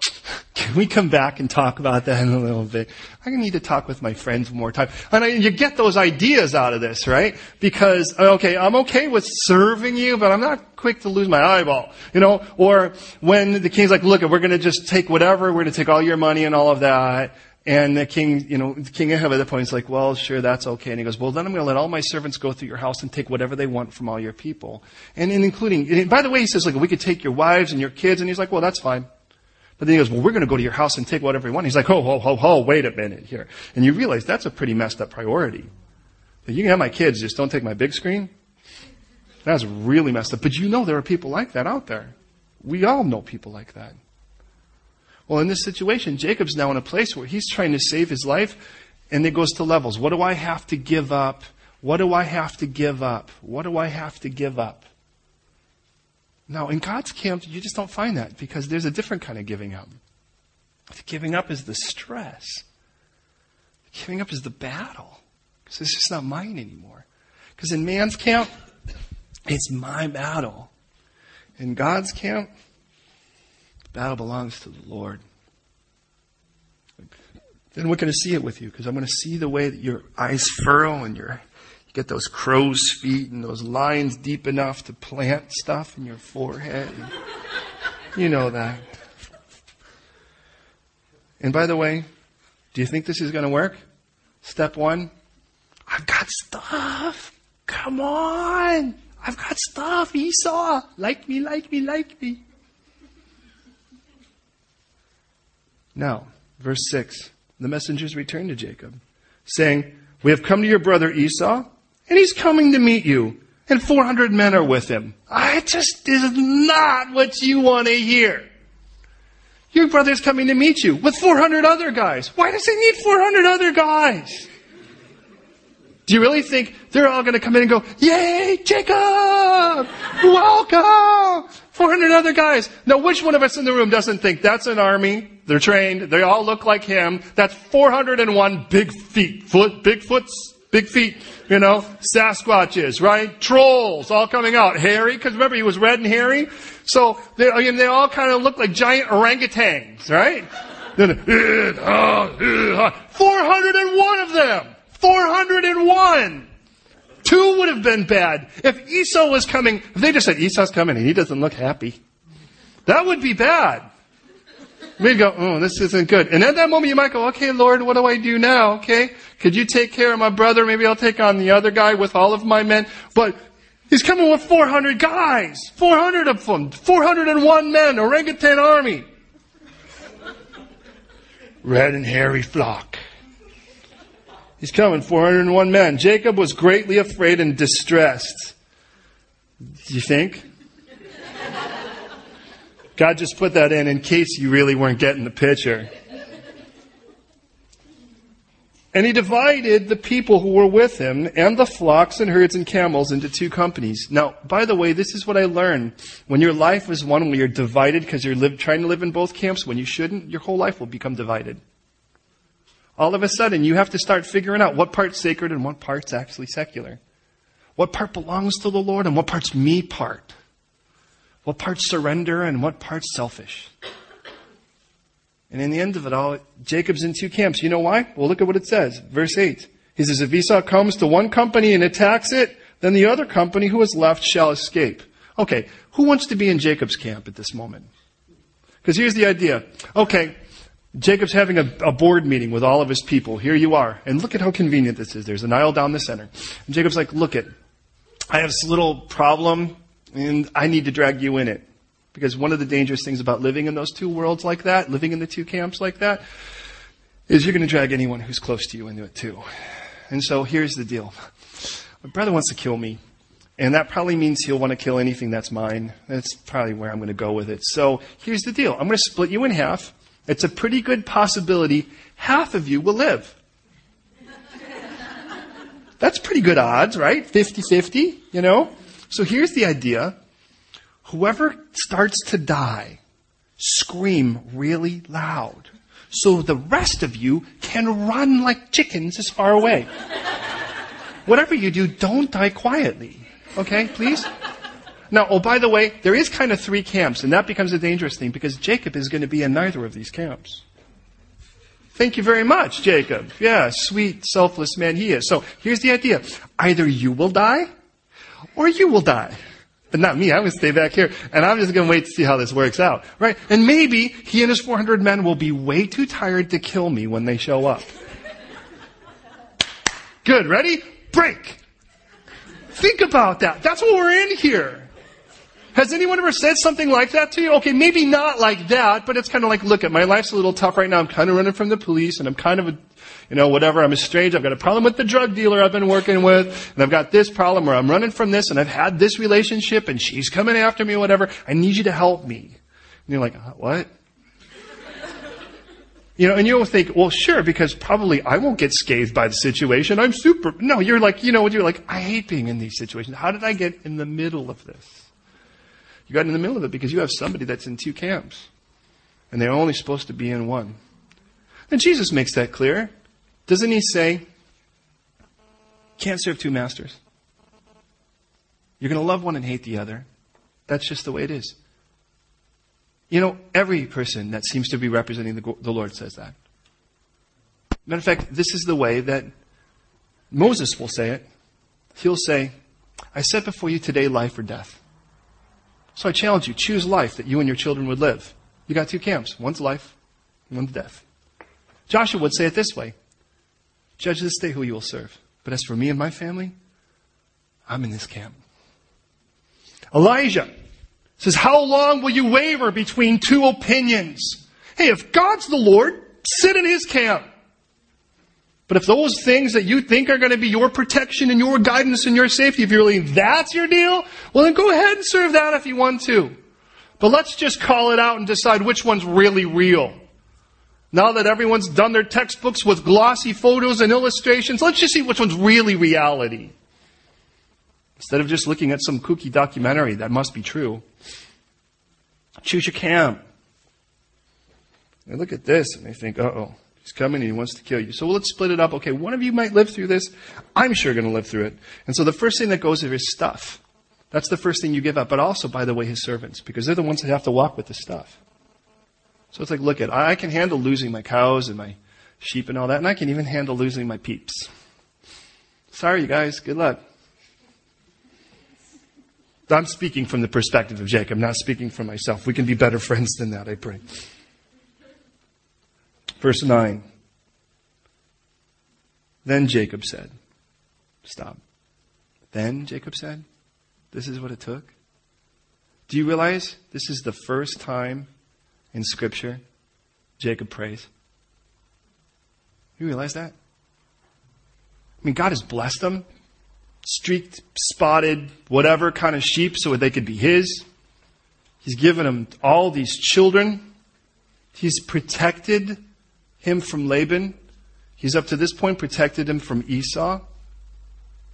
Can we come back and talk about that in a little bit? I need to talk with my friends more time. And I, you get those ideas out of this, right? Because, uh, okay, I'm okay with serving you, but I'm not quick to lose my eyeball, you know? Or when the king's like, look, we're gonna just take whatever, we're gonna take all your money and all of that. And the king, you know, King Ahab at that point is like, well, sure, that's okay. And he goes, well, then I'm going to let all my servants go through your house and take whatever they want from all your people. And, and including, and by the way, he says, like, we could take your wives and your kids. And he's like, well, that's fine. But then he goes, well, we're going to go to your house and take whatever we want. He's like, ho, ho, ho, ho, wait a minute here. And you realize that's a pretty messed up priority. You can have my kids, just don't take my big screen. That's really messed up. But you know there are people like that out there. We all know people like that. Well, in this situation, Jacob's now in a place where he's trying to save his life, and it goes to levels. What do I have to give up? What do I have to give up? What do I have to give up? Now, in God's camp, you just don't find that because there's a different kind of giving up. The giving up is the stress. The giving up is the battle because it's just not mine anymore. Because in man's camp, it's my battle. In God's camp, the battle belongs to the Lord. Then we're going to see it with you because I'm going to see the way that your eyes furrow and your you get those crow's feet and those lines deep enough to plant stuff in your forehead. you know that. And by the way, do you think this is going to work? Step one, I've got stuff. Come on. I've got stuff. Esau. Like me, like me, like me. Now, verse 6. The messengers returned to Jacob, saying, We have come to your brother Esau and he's coming to meet you, and 400 men are with him. It just is not what you want to hear. Your brother's coming to meet you with 400 other guys. Why does he need 400 other guys? Do you really think they're all going to come in and go, Yay, Jacob! Welcome! 400 other guys. Now, which one of us in the room doesn't think that's an army? They're trained. They all look like him. That's 401 big feet. Foot, big foots, big feet you know, Sasquatches, right? Trolls all coming out. Hairy, because remember he was red and hairy. So they, I mean, they all kind of look like giant orangutans, right? Uh, uh, uh, 401 of them! 401! Two would have been bad. If Esau was coming, if they just said Esau's coming and he doesn't look happy, that would be bad. We'd go, oh, this isn't good. And at that moment you might go, okay, Lord, what do I do now? Okay. Could you take care of my brother? Maybe I'll take on the other guy with all of my men. But he's coming with 400 guys. 400 of them. 401 men. Orangutan army. Red and hairy flock. He's coming, 401 men. Jacob was greatly afraid and distressed. Do you think? God just put that in in case you really weren't getting the picture. And he divided the people who were with him and the flocks and herds and camels into two companies. Now, by the way, this is what I learned. When your life is one where you're divided because you're live, trying to live in both camps when you shouldn't, your whole life will become divided. All of a sudden, you have to start figuring out what part's sacred and what part's actually secular. What part belongs to the Lord and what part's me part. What part's surrender and what part's selfish? And in the end of it all, Jacob's in two camps. You know why? Well, look at what it says. Verse 8. He says, if Esau comes to one company and attacks it, then the other company who is left shall escape. Okay, who wants to be in Jacob's camp at this moment? Because here's the idea. Okay, Jacob's having a, a, board meeting with all of his people. Here you are. And look at how convenient this is. There's an aisle down the center. And Jacob's like, look it. I have this little problem and I need to drag you in it. Because one of the dangerous things about living in those two worlds like that, living in the two camps like that, is you're going to drag anyone who's close to you into it too. And so here's the deal. My brother wants to kill me. And that probably means he'll want to kill anything that's mine. That's probably where I'm going to go with it. So here's the deal. I'm going to split you in half. It's a pretty good possibility half of you will live. [LAUGHS] That's pretty good odds, right? 50-50, you know? So here's the idea. Whoever starts to die, scream really loud so the rest of you can run like chickens as far away. Whatever you do, don't die quietly. Okay, please? Now, oh, by the way, there is kind of three camps, and that becomes a dangerous thing because Jacob is going to be in neither of these camps. Thank you very much, Jacob. Yeah, sweet, selfless man he is. So here's the idea. Either you will die, or you will die. But not me. I'm going to stay back here, and I'm just going to wait to see how this works out. Right? And maybe he and his 400 men will be way too tired to kill me when they show up. Good. Ready? Break. Think about that. That's what we're in here. Has anyone ever said something like that to you? Okay, maybe not like that, but it's kind of like, look at my life's a little tough right now. I'm kind of running from the police and I'm kind of a, you know, whatever. I'm estranged. I've got a problem with the drug dealer I've been working with and I've got this problem where I'm running from this and I've had this relationship and she's coming after me or whatever. I need you to help me. And you're like, uh, what? You know, and you'll think, well, sure, because probably I won't get scathed by the situation. I'm super. No, you're like, you know, what you're like, I hate being in these situations. How did I get in the middle of this? You got in the middle of it because you have somebody that's in two camps. And they're only supposed to be in one. And Jesus makes that clear. Doesn't he say, can't serve two masters? You're going to love one and hate the other. That's just the way it is. You know, every person that seems to be representing the, the Lord says that. Matter of fact, this is the way that Moses will say it. He'll say, I set before you today life or death. So I challenge you, choose life that you and your children would live. You got two camps. One's life, one's death. Joshua would say it this way. Judge this day who you will serve. But as for me and my family, I'm in this camp. Elijah says, How long will you waver between two opinions? Hey, if God's the Lord, sit in his camp. But if those things that you think are going to be your protection and your guidance and your safety, if you really that's your deal, well then go ahead and serve that if you want to. But let's just call it out and decide which one's really real. Now that everyone's done their textbooks with glossy photos and illustrations, let's just see which one's really reality. Instead of just looking at some kooky documentary that must be true. Choose your camp. They look at this and they think, uh oh, he's coming and he wants to kill you. So let's split it up. Okay, one of you might live through this. I'm sure going to live through it. And so the first thing that goes is stuff. That's the first thing you give up. But also, by the way, his servants, because they're the ones that have to walk with the stuff. So it's like, look at, I can handle losing my cows and my sheep and all that, and I can even handle losing my peeps. Sorry, you guys. Good luck. I'm speaking from the perspective of Jacob, not speaking for myself. We can be better [LAUGHS] friends than that, I pray. Verse 9. Then Jacob said, Stop. Then Jacob said, This is what it took. Do you realize this is the first time in Scripture Jacob prays? You realize that? I mean, God has blessed them streaked, spotted, whatever kind of sheep so that they could be his. He's given them all these children. He's protected him from Laban. He's up to this point protected him from Esau.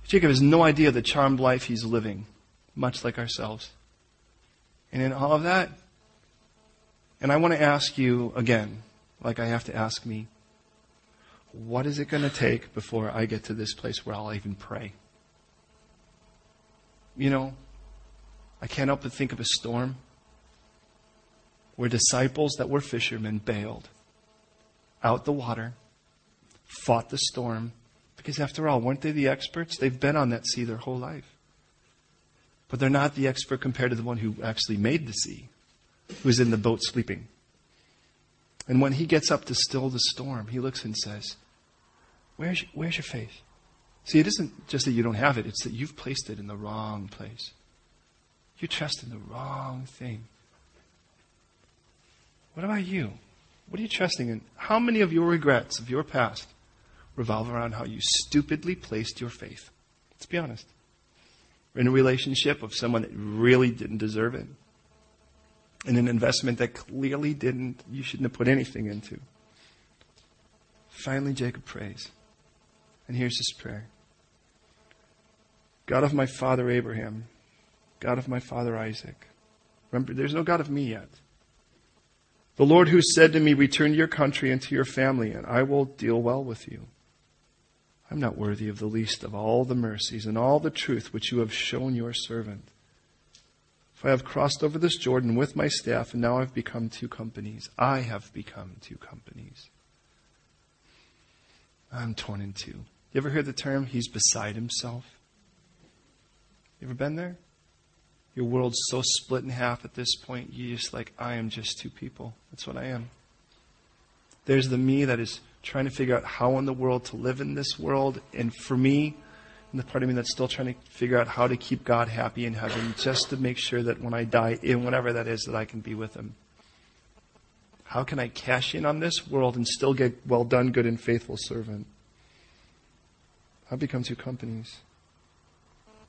Jacob has no idea the charmed life he's living, much like ourselves. And in all of that, and I want to ask you again, like I have to ask me, what is it going to take before I get to this place where I'll even pray? you know, I can't help but think of a storm where disciples that were fishermen bailed out the water, fought the storm, because after all, weren't they the experts? They've been on that sea their whole life. But they're not the expert compared to the one who actually made the sea, who's in the boat sleeping. And when he gets up to still the storm, he looks and says, Where's, where's your faith? See, it isn't just that you don't have it, it's that you've placed it in the wrong place. You trust in the wrong thing. What about you? What are you trusting in? How many of your regrets of your past revolve around how you stupidly placed your faith? Let's be honest. In a relationship of someone that really didn't deserve it. In an investment that clearly didn't, you shouldn't have put anything into. Finally, Jacob prays. And here's his prayer God of my father Abraham, God of my father Isaac. Remember, there's no God of me yet. The Lord who said to me, Return to your country and to your family, and I will deal well with you. I'm not worthy of the least of all the mercies and all the truth which you have shown your servant. For I have crossed over this Jordan with my staff, and now I've become two companies. I have become two companies. I'm torn in two. You ever heard the term, he's beside himself? You ever been there? Your world's so split in half at this point, you're just like, I am just two people. That's what I am. There's the me that is trying to figure out how in the world to live in this world. And for me, and the part of me that's still trying to figure out how to keep God happy in heaven, just to make sure that when I die, in whatever that is, that I can be with Him. How can I cash in on this world and still get well done, good and faithful servant? I've become two companies.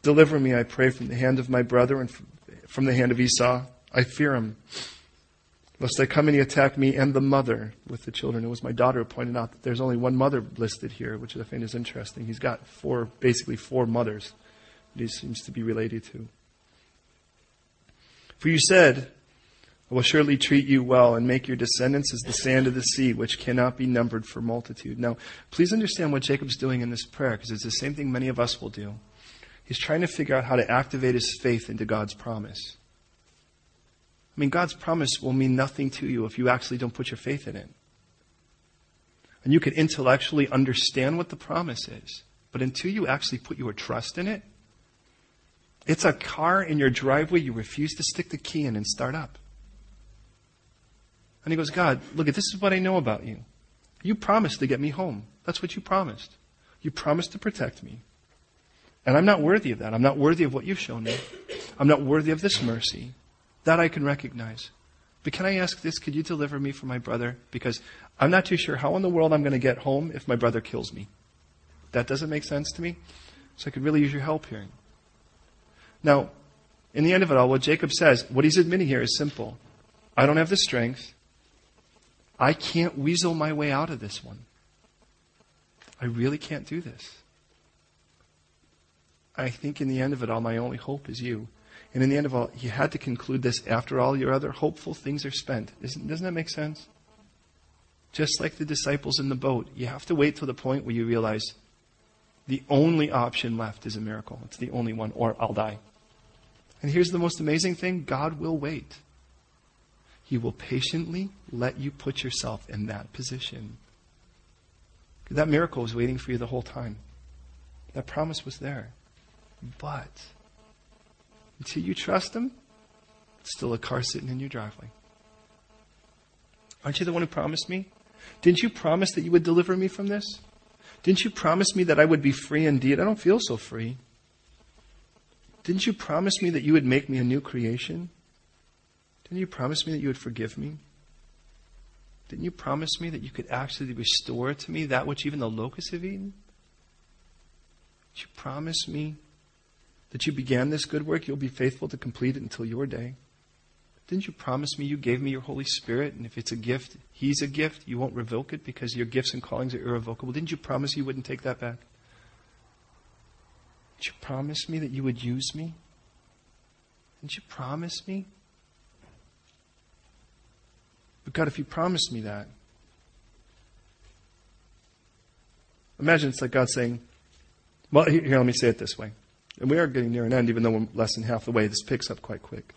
Deliver me, I pray, from the hand of my brother and from the hand of Esau. I fear him. Lest they come and he attack me and the mother with the children. It was my daughter who pointed out that there's only one mother listed here, which I find is interesting. He's got four, basically four mothers that he seems to be related to. For you said, I will surely treat you well and make your descendants as the sand of the sea, which cannot be numbered for multitude. Now, please understand what Jacob's doing in this prayer, because it's the same thing many of us will do. He's trying to figure out how to activate his faith into God's promise. I mean, God's promise will mean nothing to you if you actually don't put your faith in it. And you can intellectually understand what the promise is, but until you actually put your trust in it, it's a car in your driveway you refuse to stick the key in and start up. And he goes, God, look, at this is what I know about you. You promised to get me home. That's what you promised. You promised to protect me. And I'm not worthy of that. I'm not worthy of what you've shown me. I'm not worthy of this mercy. That I can recognize. But can I ask this? Could you deliver me from my brother? Because I'm not too sure how in the world I'm going to get home if my brother kills me. That doesn't make sense to me. So I could really use your help here. Now, in the end of it all, what Jacob says, what he's admitting here is simple. I don't have the strength. I can't weasel my way out of this one. I really can't do this. I think in the end of it all, my only hope is you. And in the end of all, you had to conclude this after all your other hopeful things are spent. Isn't, doesn't that make sense? Just like the disciples in the boat, you have to wait till the point where you realize the only option left is a miracle. It's the only one, or I'll die. And here's the most amazing thing God will wait. He will patiently let you put yourself in that position. That miracle was waiting for you the whole time. That promise was there. But until you trust Him, it's still a car sitting in your driveway. Aren't you the one who promised me? Didn't you promise that you would deliver me from this? Didn't you promise me that I would be free indeed? I don't feel so free. Didn't you promise me that you would make me a new creation? Didn't you promise me that you would forgive me? Didn't you promise me that you could actually restore to me that which even the locusts have eaten? Did you promise me that you began this good work, you'll be faithful to complete it until your day. Didn't you promise me you gave me your Holy Spirit? And if it's a gift, He's a gift. You won't revoke it because your gifts and callings are irrevocable. Didn't you promise you wouldn't take that back? Didn't you promise me that you would use me? Didn't you promise me? But God, if you promised me that, imagine it's like God saying, well, here, let me say it this way. And we are getting near an end, even though we're less than half the way. This picks up quite quick.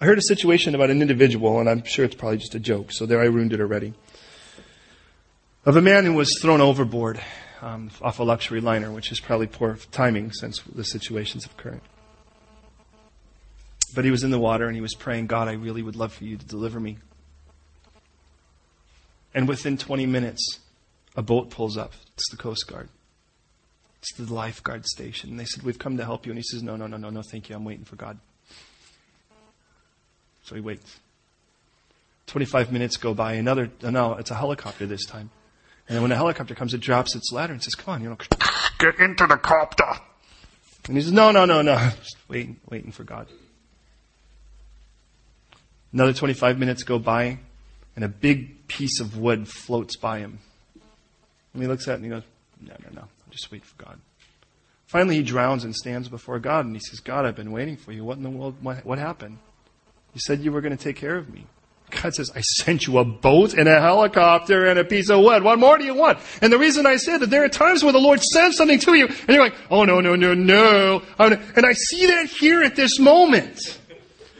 I heard a situation about an individual, and I'm sure it's probably just a joke, so there I ruined it already. Of a man who was thrown overboard um, off a luxury liner, which is probably poor timing since the situations occurred. But he was in the water and he was praying, God, I really would love for you to deliver me. And within 20 minutes, a boat pulls up. It's the Coast Guard. It's the lifeguard station. And they said, We've come to help you. And he says, No, no, no, no, no, thank you. I'm waiting for God. So he waits. 25 minutes go by. Another, uh, no, it's a helicopter this time. And then when the helicopter comes, it drops its ladder and says, Come on, you know, get into the copter. And he says, No, no, no, no. Just waiting, waiting for God. Another 25 minutes go by, and a big piece of wood floats by him. And he looks at it and he goes, No, no, no. Just wait for God. Finally, he drowns and stands before God and he says, God, I've been waiting for you. What in the world? What, happened? You said you were going to take care of me. God says, I sent you a boat and a helicopter and a piece of wood. What more do you want? And the reason I said that there are times where the Lord sends something to you and you're like, oh no, no, no, no. Oh, and I see that here at this moment.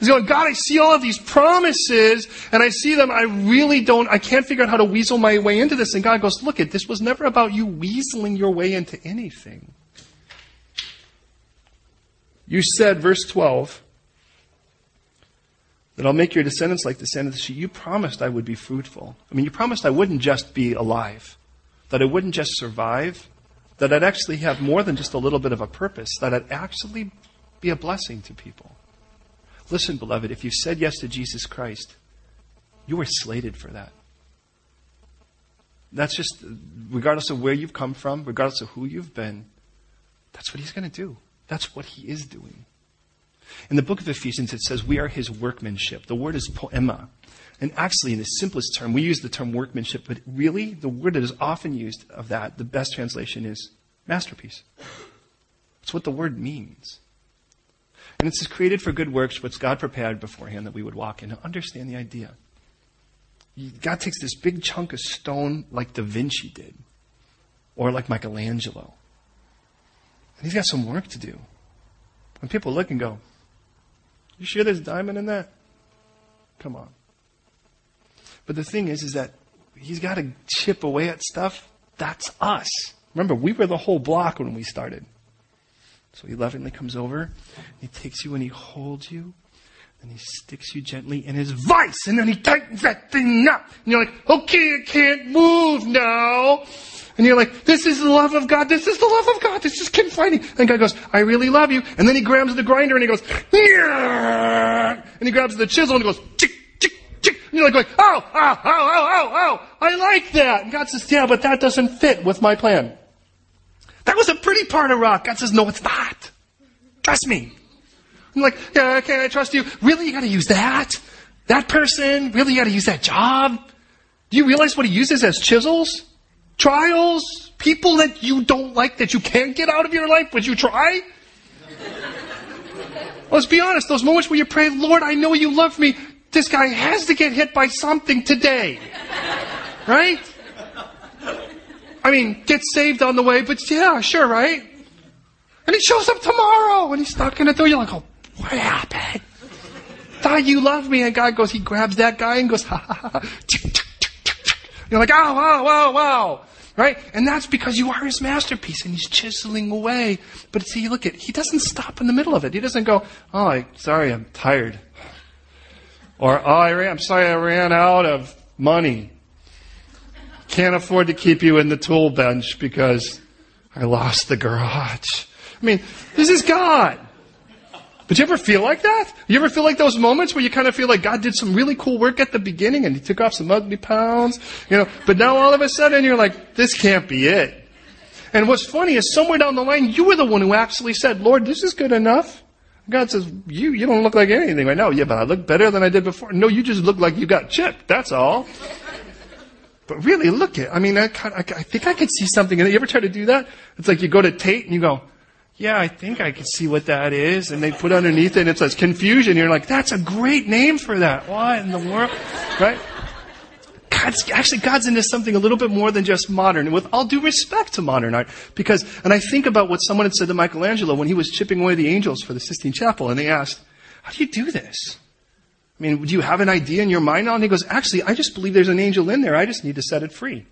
He's going, God, I see all of these promises and I see them. I really don't, I can't figure out how to weasel my way into this. And God goes, look it, this was never about you weaseling your way into anything. You said, verse 12, that I'll make your descendants like the sand of the sea. You promised I would be fruitful. I mean, you promised I wouldn't just be alive, that I wouldn't just survive, that I'd actually have more than just a little bit of a purpose, that I'd actually be a blessing to people. Listen, beloved, if you said yes to Jesus Christ, you were slated for that. That's just, regardless of where you've come from, regardless of who you've been, that's what he's going to do. That's what he is doing. In the book of Ephesians, it says we are his workmanship. The word is poema. And actually, in the simplest term, we use the term workmanship, but really, the word that is often used of that, the best translation is masterpiece. That's what the word means. And it says, created for good works, which God prepared beforehand that we would walk in. Now, understand the idea. God takes this big chunk of stone like Da Vinci did, or like Michelangelo. And he's got some work to do. And people look and go, You sure there's diamond in that? Come on. But the thing is, is that he's got to chip away at stuff. That's us. Remember, we were the whole block when we started. So he lovingly comes over, he takes you and he holds you, and he sticks you gently in his vice, and then he tightens that thing up. And you're like, okay, I can't move now. And you're like, this is the love of God, this is the love of God, this is confining. And God goes, I really love you. And then he grabs the grinder and he goes, and he grabs the chisel and he goes, chick, chick, chick. And you're like, oh, oh, oh, oh, oh, oh, I like that. And God says, yeah, but that doesn't fit with my plan. That was a pretty part of rock. God says, no, it's not. Trust me. I'm like, yeah, okay, I trust you. Really, you gotta use that? That person? Really, you gotta use that job? Do you realize what he uses as chisels? Trials? People that you don't like, that you can't get out of your life, but you try? Let's be honest, those moments where you pray, Lord, I know you love me. This guy has to get hit by something today. Right? I mean, get saved on the way, but yeah, sure, right? And he shows up tomorrow and he's knocking at the door. You're like, oh, what happened? Thought you loved me. And God goes, he grabs that guy and goes, ha ha ha. You're like, oh, wow, wow, wow. Right? And that's because you are his masterpiece and he's chiseling away. But see, look at, he doesn't stop in the middle of it. He doesn't go, oh, I, sorry, I'm tired. Or, oh, I ran, I'm sorry, I ran out of money. Can't afford to keep you in the tool bench because I lost the garage. I mean, this is God. But you ever feel like that? You ever feel like those moments where you kind of feel like God did some really cool work at the beginning and he took off some ugly pounds, you know, but now all of a sudden you're like, this can't be it. And what's funny is somewhere down the line, you were the one who actually said, Lord, this is good enough. God says, you, you don't look like anything right now. Yeah, but I look better than I did before. No, you just look like you got chipped. That's all. But really, look at, I mean, I, I, I think I could see something in it. You ever try to do that? It's like you go to Tate and you go, yeah, I think I could see what that is. And they put underneath it and it says confusion. You're like, that's a great name for that. What in the world? Right? God's, actually, God's into something a little bit more than just modern. And with all due respect to modern art, because, and I think about what someone had said to Michelangelo when he was chipping away the angels for the Sistine Chapel, and they asked, how do you do this? I mean, do you have an idea in your mind? And he goes, actually, I just believe there's an angel in there. I just need to set it free.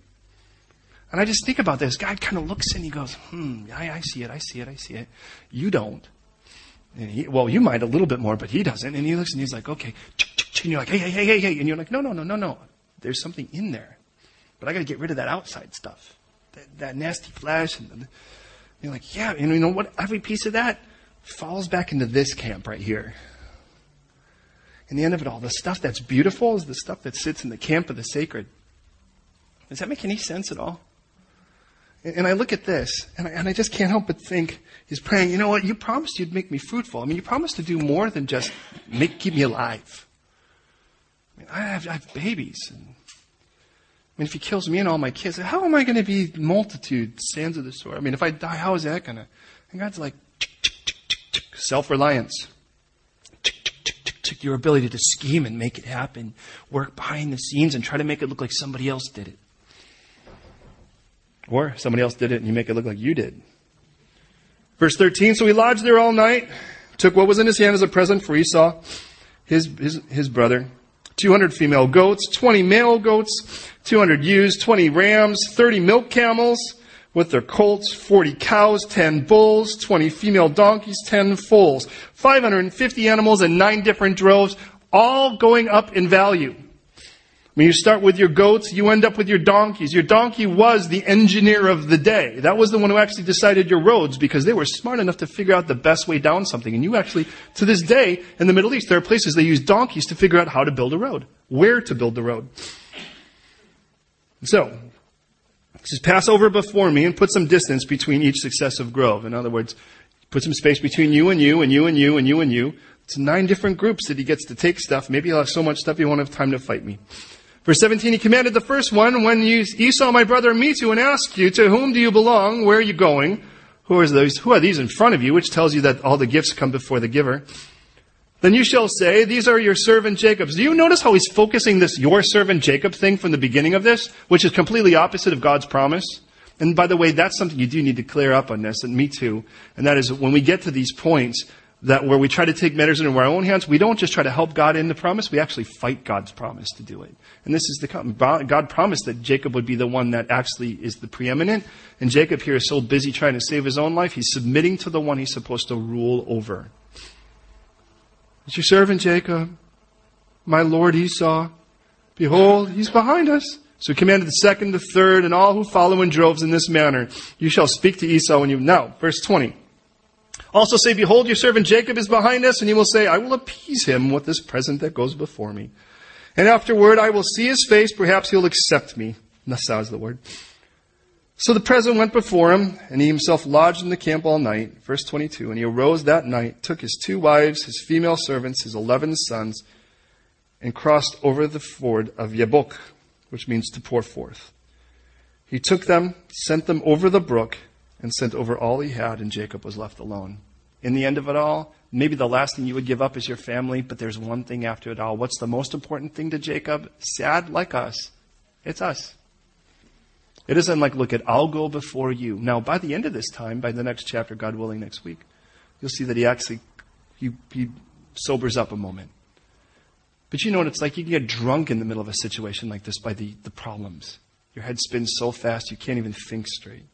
And I just think about this. God kind of looks and he goes, hmm, I, I see it, I see it, I see it. You don't. He, well, you might a little bit more, but he doesn't. And he looks and he's like, okay. And you're like, hey, hey, hey, hey, hey. And you're like, no, no, no, no, no. There's something in there. But I got to get rid of that outside stuff. That, that nasty flesh. And the, you're like, yeah. And you know what? Every piece of that falls back into this camp right here in the end of it all, the stuff that's beautiful is the stuff that sits in the camp of the sacred. Does that make any sense at all? And I look at this, and I, and I, just can't help but think, he's praying, you know what, you promised you'd make me fruitful. I mean, you promised to do more than just make, keep me alive. I mean, I have, I have babies. And, I mean, if he kills me and all my kids, how am I going to be multitude, sands of the sword? I mean, if I die, how is that going to? And God's like, self-reliance. your ability to scheme and make it happen, work behind the scenes and try to make it look like somebody else did it. Or somebody else did it and you make it look like you did. Verse 13, so he lodged there all night, took what was in his hand as a present for Esau, his, his, his brother, 200 female goats, 20 male goats, 200 ewes, 20 rams, 30 milk camels with their colts, 40 cows, 10 bulls, 20 female donkeys, 10 foals, 550 animals in 9 different droves, all going up in value. When you start with your goats, you end up with your donkeys. Your donkey was the engineer of the day. That was the one who actually decided your roads because they were smart enough to figure out the best way down something. And you actually, to this day, in the Middle East, there are places they use donkeys to figure out how to build a road, where to build the road. So, says, pass over before me and put some distance between each successive grove. In other words, put some space between you and you and you and you and you and you. It's nine different groups that he gets to take stuff. Maybe he'll have so much stuff he won't have time to fight me. Verse 17, he commanded the first one, when you, Esau, my brother, meet you and ask you, to whom do you belong? Where are you going? Who are those? Who are these in front of you? Which tells you that all the gifts come before the giver. Then you shall say, these are your servant Jacob's. Do you notice how he's focusing this your servant Jacob thing from the beginning of this, which is completely opposite of God's promise? And by the way, that's something you do need to clear up on this, and me too. And that is when we get to these points, that where we try to take matters into our own hands, we don't just try to help God in the promise, we actually fight God's promise to do it. And this is the, God promised that Jacob would be the one that actually is the preeminent. And Jacob here is so busy trying to save his own life, he's submitting to the one he's supposed to rule over. It's your servant Jacob, my Lord Esau. Behold, he's behind us. So he commanded the second, the third, and all who follow in droves in this manner. You shall speak to Esau when you, now, verse 20. Also say, Behold, your servant Jacob is behind us, and he will say, I will appease him with this present that goes before me. And afterward I will see his face, perhaps he'll accept me. Thus sounds the word. So the present went before him, and he himself lodged in the camp all night. Verse 22. And he arose that night, took his two wives, his female servants, his eleven sons, and crossed over the ford of Yabok, which means to pour forth. He took them, sent them over the brook, and sent over all he had, and Jacob was left alone. In the end of it all, maybe the last thing you would give up is your family, but there's one thing after it all. What's the most important thing to Jacob? Sad like us. It's us. It isn't like, look at, I'll go before you. Now, by the end of this time, by the next chapter, God willing, next week, you'll see that he actually, he, he sobers up a moment. But you know what it's like? You can get drunk in the middle of a situation like this by the, the problems. Your head spins so fast you can't even think straight.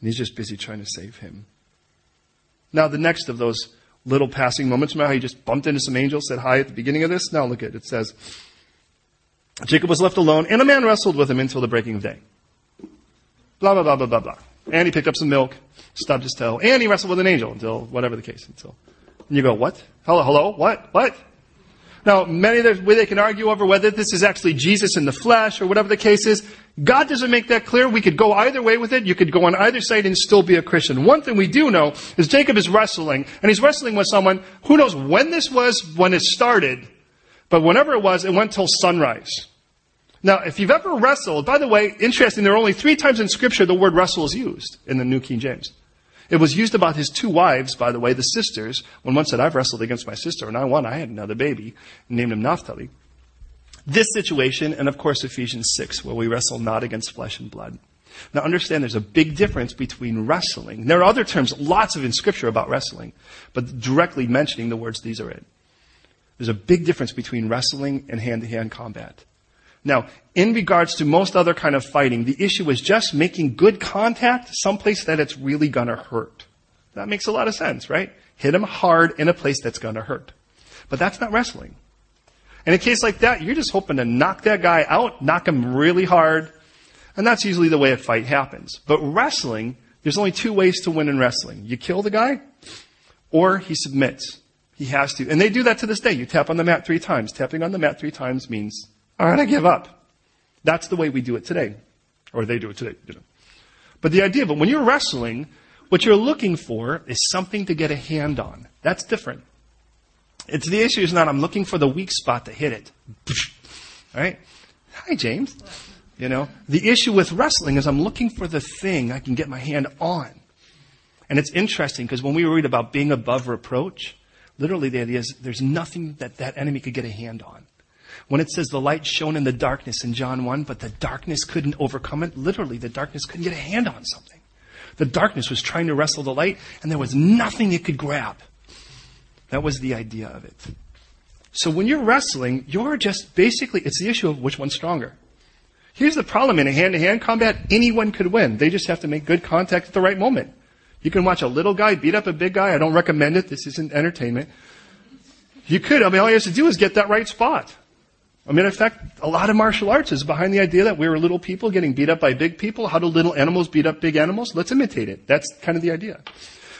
And he's just busy trying to save him. Now, the next of those little passing moments, remember how he just bumped into some angels, said hi at the beginning of this? Now look at it. It says, Jacob was left alone, and a man wrestled with him until the breaking of day. Blah, blah, blah, blah, blah, blah. And he picked up some milk, stubbed his toe, and he wrestled with an angel until whatever the case. Until, and you go, what? Hello, hello, what, what? Now, many there's way they can argue over whether this is actually Jesus in the flesh or whatever the case is. God doesn't make that clear. We could go either way with it. You could go on either side and still be a Christian. One thing we do know is Jacob is wrestling, and he's wrestling with someone who knows when this was, when it started, but whenever it was, it went till sunrise. Now, if you've ever wrestled, by the way, interesting, there are only three times in scripture the word wrestle is used in the New King James. It was used about his two wives, by the way, the sisters, when one said, I've wrestled against my sister, and I won, I had another baby, named him Naphtali. This situation, and of course Ephesians 6, where we wrestle not against flesh and blood. Now understand there's a big difference between wrestling. There are other terms, lots of in scripture about wrestling, but directly mentioning the words, these are it. There's a big difference between wrestling and hand-to-hand combat. Now, in regards to most other kind of fighting, the issue is just making good contact someplace that it's really gonna hurt. That makes a lot of sense, right? Hit them hard in a place that's gonna hurt. But that's not wrestling. In a case like that, you're just hoping to knock that guy out, knock him really hard, and that's usually the way a fight happens. But wrestling, there's only two ways to win in wrestling. You kill the guy, or he submits. He has to. And they do that to this day. You tap on the mat three times. Tapping on the mat three times means all right, I give up. That's the way we do it today. Or they do it today. You know. But the idea, but when you're wrestling, what you're looking for is something to get a hand on. That's different. It's the issue is not I'm looking for the weak spot to hit it. [LAUGHS] All right? Hi, James. You know, the issue with wrestling is I'm looking for the thing I can get my hand on. And it's interesting because when we read about being above reproach, Literally, the idea is there's nothing that that enemy could get a hand on. When it says the light shone in the darkness in John 1, but the darkness couldn't overcome it, literally, the darkness couldn't get a hand on something. The darkness was trying to wrestle the light, and there was nothing it could grab. That was the idea of it. So when you're wrestling, you're just basically, it's the issue of which one's stronger. Here's the problem in a hand to hand combat, anyone could win. They just have to make good contact at the right moment. You can watch a little guy beat up a big guy. I don't recommend it. This isn't entertainment. You could. I mean, all you have to do is get that right spot. I mean, in fact, a lot of martial arts is behind the idea that we were little people getting beat up by big people. How do little animals beat up big animals? Let's imitate it. That's kind of the idea.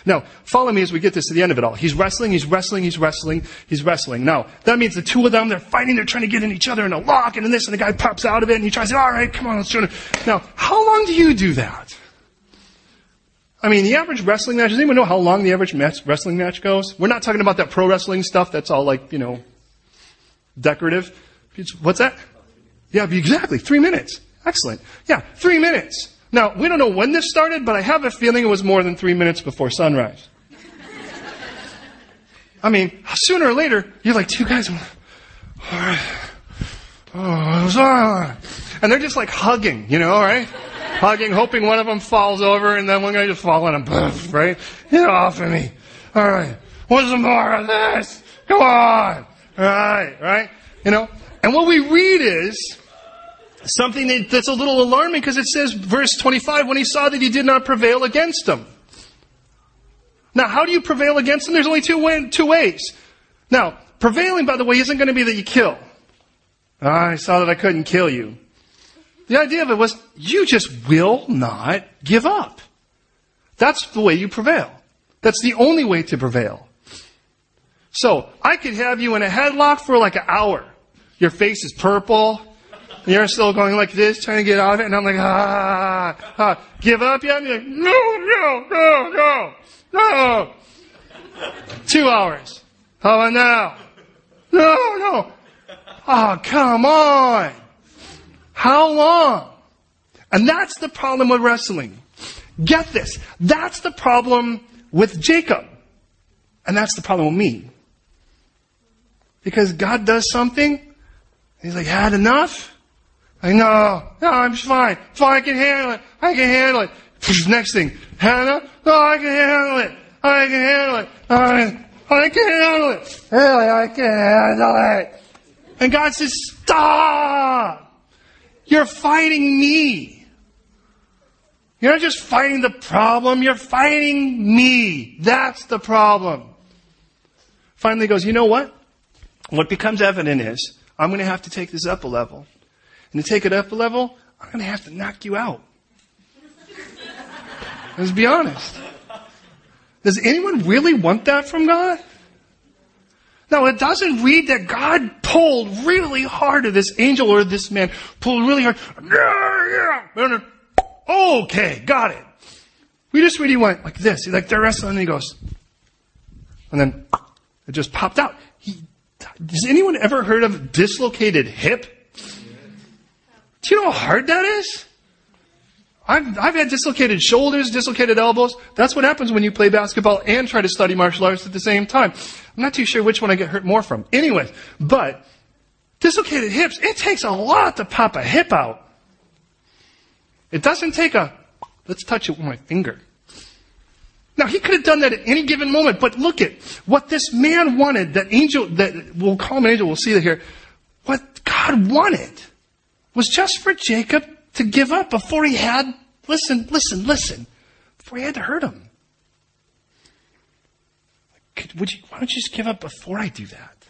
Now, follow me as we get this to the end of it all. He's wrestling, he's wrestling, he's wrestling, he's wrestling. Now, that means the two of them, they're fighting, they're trying to get in each other in a lock and in this, and the guy pops out of it and he tries to, alright, come on, let's try it. Now, how long do you do that? I mean, the average wrestling match, does anyone know how long the average match, wrestling match goes? We're not talking about that pro wrestling stuff that's all like, you know, decorative. What's that? Yeah, exactly. Three minutes. Excellent. Yeah, three minutes. Now, we don't know when this started, but I have a feeling it was more than three minutes before sunrise. I mean, sooner or later, you're like two guys, alright, oh, and they're just like hugging, you know, right? hugging, hoping one of them falls over, and then one guy just falls and poof, right? Get off of me. Alright, what's the more of this? Come on! All right, right? You know? And what we read is, something that, that's a little alarming because it says, verse 25, when he saw that he did not prevail against them. Now, how do you prevail against them? There's only two, way, two ways. Now, prevailing, by the way, isn't going to be that you kill. Ah, I saw that I couldn't kill you. The idea of it was, you just will not give up. That's the way you prevail. That's the only way to prevail. So, I could have you in a headlock for like an hour. Your face is purple. You're still going like this, trying to get out of it, and I'm like, ah, ah, give up yet? You're like, no, no, no, no, no. Two hours. How about now? No, no. Oh, come on. How long? And that's the problem with wrestling. Get this. That's the problem with Jacob. And that's the problem with me. Because God does something, he's like, had enough? I know. No, I'm fine. Fine, I can handle it. I can handle it. Next thing. Hannah? No, I can handle it. I can handle it. I, I can handle it. Really, I can handle it. And God says, stop! You're fighting me. You're not just fighting the problem, you're fighting me. That's the problem. Finally goes, you know what? What becomes evident is, I'm going to have to take this up a level. And to take it up a level, I'm going to have to knock you out. Let's be honest. Does anyone really want that from God? No, it doesn't read that God pulled really hard at this angel or this man, pulled really hard. Okay, got it. We just read he went like this. He like they're wrestling and he goes. And then it just popped out. He, has anyone ever heard of dislocated hip? Do you know how hard that is? I've, I've had dislocated shoulders, dislocated elbows. That's what happens when you play basketball and try to study martial arts at the same time. I'm not too sure which one I get hurt more from. Anyway, but dislocated hips, it takes a lot to pop a hip out. It doesn't take a, let's touch it with my finger. Now he could have done that at any given moment, but look at what this man wanted, that angel, that we'll call him an angel, we'll see that here. What God wanted was just for Jacob to give up before he had, listen, listen, listen, before he had to hurt him. Would you, why don't you just give up before I do that?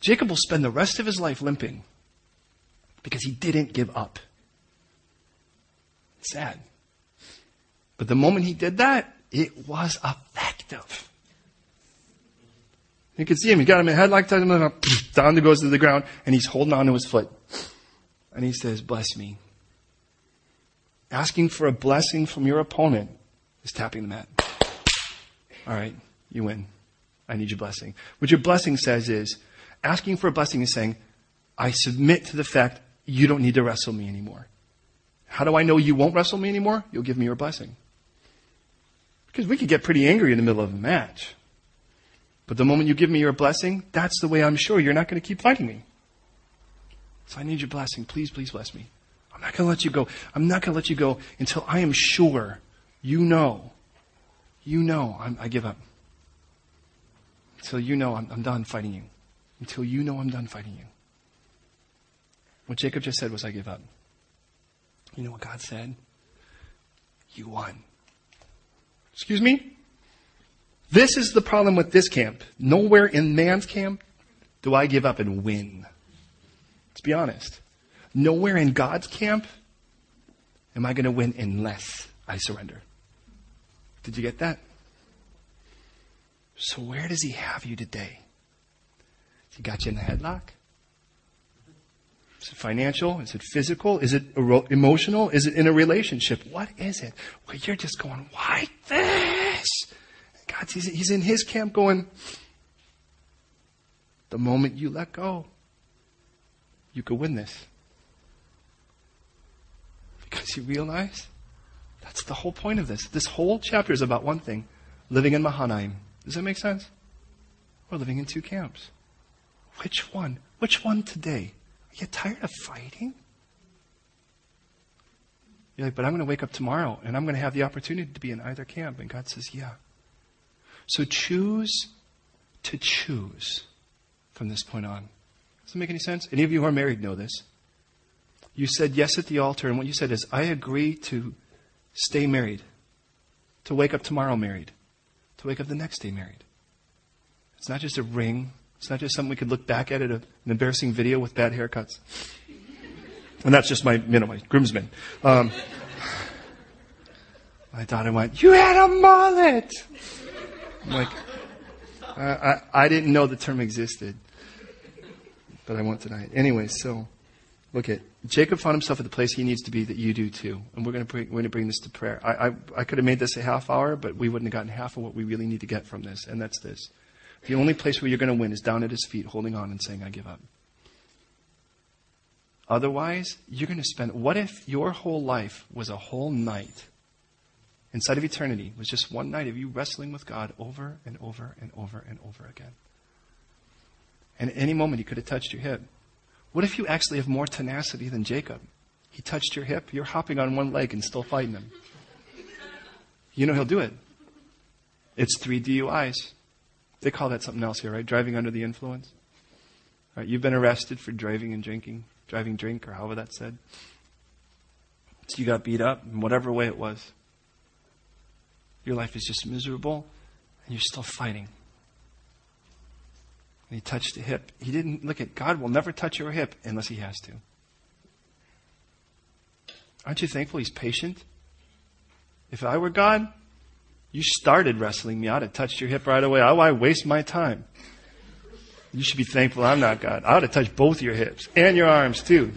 Jacob will spend the rest of his life limping because he didn't give up. Sad. But the moment he did that, it was effective. You can see him. He got him in a headlock, down he goes to the ground, and he's holding on to his foot. And he says, Bless me. Asking for a blessing from your opponent is tapping the mat. All right, you win. I need your blessing. What your blessing says is, asking for a blessing is saying, I submit to the fact you don't need to wrestle me anymore. How do I know you won't wrestle me anymore? You'll give me your blessing. Because we could get pretty angry in the middle of a match. But the moment you give me your blessing, that's the way I'm sure you're not going to keep fighting me. So I need your blessing. Please, please bless me. I'm not going to let you go. I'm not going to let you go until I am sure you know. You know I'm, i give up. Until you know I'm, I'm done fighting you. Until you know I'm done fighting you. What Jacob just said was, I give up. You know what God said? You won. Excuse me? This is the problem with this camp. Nowhere in man's camp do I give up and win. Let's be honest. Nowhere in God's camp am I going to win unless I surrender. Did you get that? So where does he have you today? He got you in the headlock? Is it financial? Is it physical? Is it emotional? Is it in a relationship? What is it? Well, you're just going, why this? God, he's, in his camp going, the moment you let go, you could win this. Because you realize that's the whole point of this. This whole chapter is about one thing living in Mahanaim. Does that make sense? We're living in two camps. Which one? Which one today? Are you tired of fighting? You're like, but I'm going to wake up tomorrow and I'm going to have the opportunity to be in either camp. And God says, yeah. So choose to choose from this point on. Does it make any sense? Any of you who are married know this. You said yes at the altar, and what you said is, I agree to stay married, to wake up tomorrow married, to wake up the next day married. It's not just a ring. It's not just something we could look back at at an embarrassing video with bad haircuts. And that's just my, you know, my groomsmen. Um, my daughter went, you had a mullet! I'm like, I, I, I didn't know the term existed but I won't tonight. Anyway, so look at Jacob found himself at the place he needs to be that you do too. And we're going to bring, we're going to bring this to prayer. I, I, I could have made this a half hour, but we wouldn't have gotten half of what we really need to get from this. And that's this. The only place where you're going to win is down at his feet, holding on and saying, I give up. Otherwise, you're going to spend, what if your whole life was a whole night inside of eternity, was just one night of you wrestling with God over and over and over and over again? And at any moment, he could have touched your hip. What if you actually have more tenacity than Jacob? He touched your hip, you're hopping on one leg and still fighting him. You know he'll do it. It's three DUIs. They call that something else here, right? Driving under the influence. Right, you've been arrested for driving and drinking, driving drink, or however that's said. So you got beat up in whatever way it was. Your life is just miserable, and you're still fighting. And he touched the hip. He didn't look at God will never touch your hip unless he has to. Aren't you thankful he's patient? If I were God, you started wrestling me. I'd have touched your hip right away. Why waste my time? You should be thankful I'm not God. I would have touched both your hips and your arms too.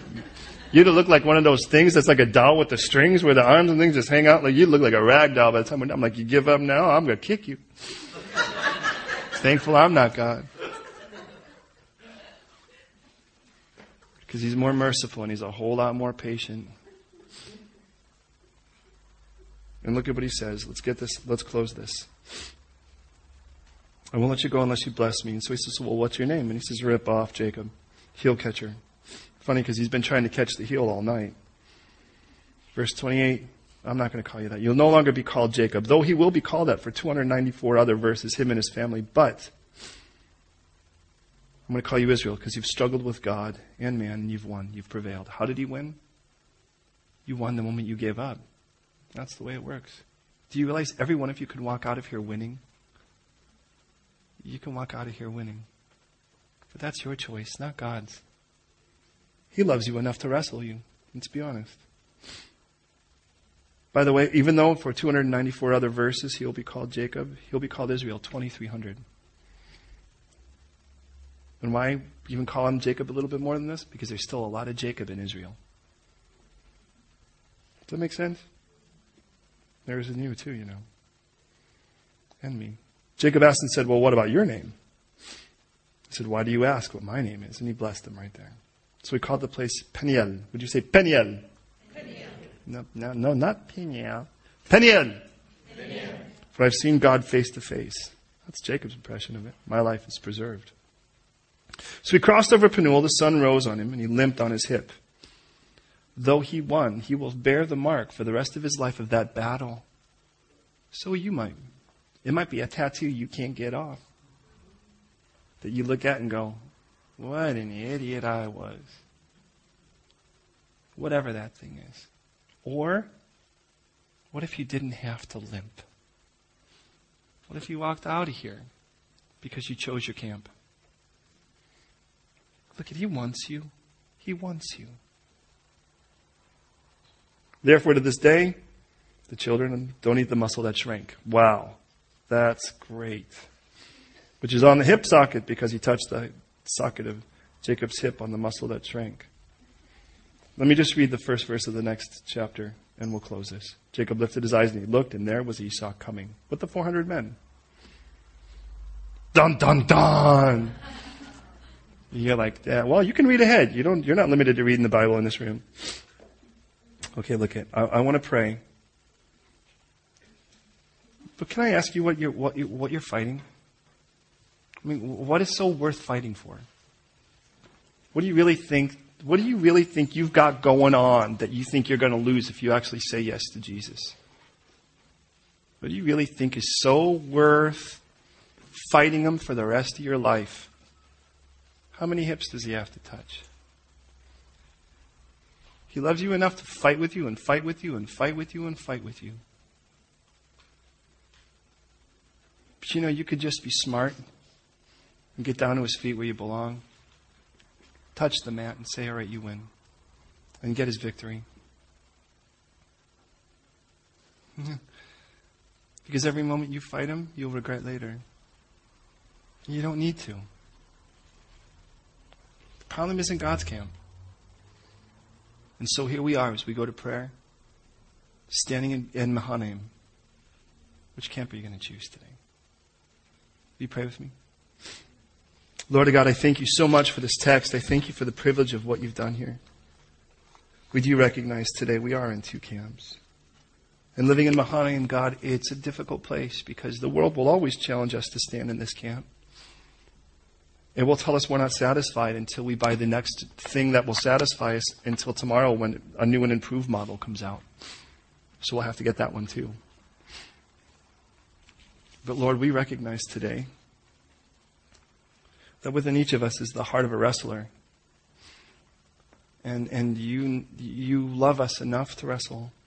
You'd have looked like one of those things that's like a doll with the strings where the arms and things just hang out. Like you look like a rag doll by the time I'm like, you give up now? I'm going to kick you. [LAUGHS] thankful I'm not God. Because he's more merciful and he's a whole lot more patient. And look at what he says. Let's get this, let's close this. I won't let you go unless you bless me. And so he says, Well, what's your name? And he says, Rip off, Jacob. Heel catcher. Funny because he's been trying to catch the heel all night. Verse 28, I'm not going to call you that. You'll no longer be called Jacob, though he will be called that for 294 other verses, him and his family. But I'm going to call you Israel because you've struggled with God and man and you've won. You've prevailed. How did he win? You won the moment you gave up. That's the way it works. Do you realize every one of you can walk out of here winning? You can walk out of here winning. But that's your choice, not God's. He loves you enough to wrestle you. Let's be honest. By the way, even though for 294 other verses he'll be called Jacob, he'll be called Israel 2300. And why even call him Jacob a little bit more than this? Because there's still a lot of Jacob in Israel. Does that make sense? There's in you too, you know. And me. Jacob asked and said, Well, what about your name? He said, Why do you ask what my name is? And he blessed him right there. So he called the place Peniel. Would you say Peniel? Peniel. No, no, no, not Peniel. Peniel. Peniel. For I've seen God face to face. That's Jacob's impression of it. My life is preserved. So he crossed over Penuel, the sun rose on him, and he limped on his hip. Though he won, he will bear the mark for the rest of his life of that battle. So you might. It might be a tattoo you can't get off. That you look at and go, what an idiot I was. Whatever that thing is. Or, what if you didn't have to limp? What if you walked out of here because you chose your camp? Look at, he wants you. He wants you. Therefore, to this day, the children don't eat the muscle that shrank. Wow. That's great. Which is on the hip socket because he touched the socket of Jacob's hip on the muscle that shrank. Let me just read the first verse of the next chapter and we'll close this. Jacob lifted his eyes and he looked, and there was Esau coming with the 400 men. Dun, dun, dun! You're like, yeah, well, you can read ahead. You don't, you're not limited to reading the Bible in this room. Okay, look at, I, I want to pray. But can I ask you what you're, what, you, what you're fighting? I mean, what is so worth fighting for? What do you really think? What do you really think you've got going on that you think you're going to lose if you actually say yes to Jesus? What do you really think is so worth fighting him for the rest of your life? How many hips does he have to touch? He loves you enough to fight with you and fight with you and fight with you and fight with you. But you know, you could just be smart and get down to his feet where you belong, touch the mat and say, All right, you win, and get his victory. because every moment you fight him, you'll regret later. You don't need to. The problem isn't God's camp. And so here we are as we go to prayer, standing in, in Mahanaim. Which camp are you going to choose today? Will you pray with me? Lord of God, I thank you so much for this text. I thank you for the privilege of what you've done here. We do recognize today we are in two camps. And living in Mahanaim, God, it's a difficult place because the world will always challenge us to stand in this camp. It will tell us we're not satisfied until we buy the next thing that will satisfy us until tomorrow when a new and improved model comes out. So we'll have to get that one too. But Lord, we recognize today that within each of us is the heart of a wrestler. And, and you, you love us enough to wrestle. [LAUGHS]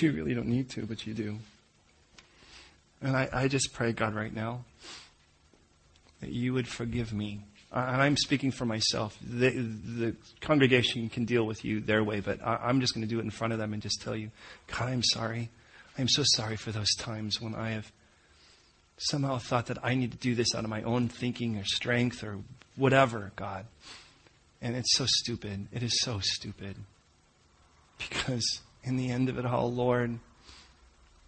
You really don't need to, but you do. And I, I just pray, God, right now, that you would forgive me. Uh, and I'm speaking for myself. The, the congregation can deal with you their way, but I, I'm just going to do it in front of them and just tell you, God, I'm sorry. I'm so sorry for those times when I have somehow thought that I need to do this out of my own thinking or strength or whatever, God. And it's so stupid. It is so stupid. Because in the end of it all, Lord,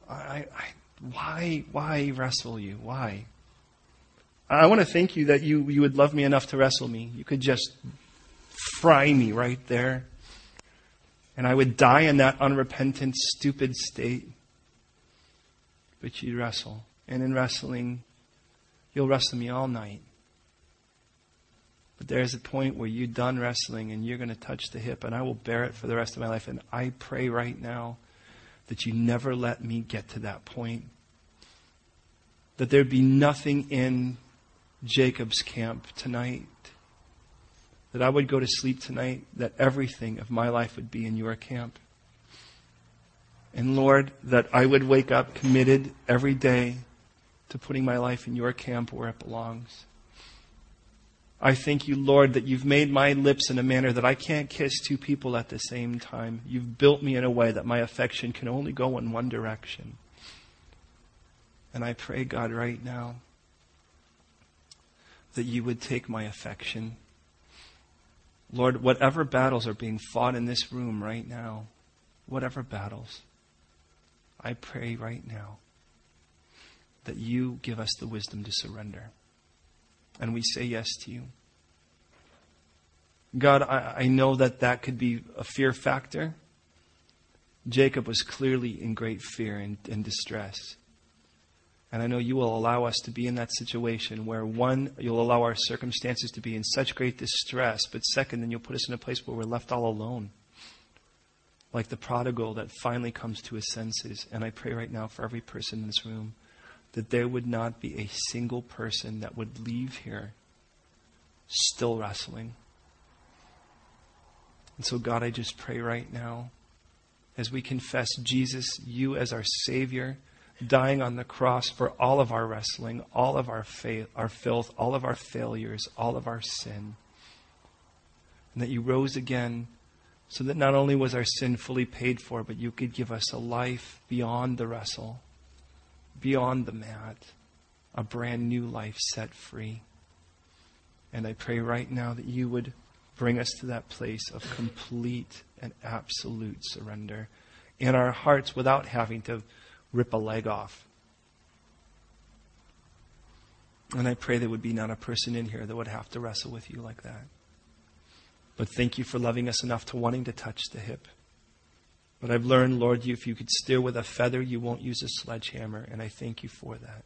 I, I, why, why wrestle you? Why? I want to thank you that you, you would love me enough to wrestle me. You could just fry me right there. And I would die in that unrepentant, stupid state. But you'd wrestle. And in wrestling, you'll wrestle me all night. But there's a point where you're done wrestling and you're going to touch the hip, and I will bear it for the rest of my life. And I pray right now that you never let me get to that point. That there'd be nothing in Jacob's camp tonight. That I would go to sleep tonight, that everything of my life would be in your camp. And Lord, that I would wake up committed every day to putting my life in your camp where it belongs. I thank you, Lord, that you've made my lips in a manner that I can't kiss two people at the same time. You've built me in a way that my affection can only go in one direction. And I pray, God, right now, that you would take my affection. Lord, whatever battles are being fought in this room right now, whatever battles, I pray right now that you give us the wisdom to surrender. And we say yes to you. God, I, I know that that could be a fear factor. Jacob was clearly in great fear and, and distress. And I know you will allow us to be in that situation where, one, you'll allow our circumstances to be in such great distress, but second, then you'll put us in a place where we're left all alone. Like the prodigal that finally comes to his senses. And I pray right now for every person in this room that there would not be a single person that would leave here still wrestling. And so, God, I just pray right now as we confess Jesus, you as our Savior, dying on the cross for all of our wrestling, all of our, fa- our filth, all of our failures, all of our sin. And that you rose again so that not only was our sin fully paid for, but you could give us a life beyond the wrestle, beyond the mat, a brand new life set free. And I pray right now that you would bring us to that place of complete and absolute surrender in our hearts without having to rip a leg off. And I pray there would be not a person in here that would have to wrestle with you like that. But thank you for loving us enough to wanting to touch the hip. But I've learned, Lord, you, if you could steer with a feather, you won't use a sledgehammer, and I thank you for that.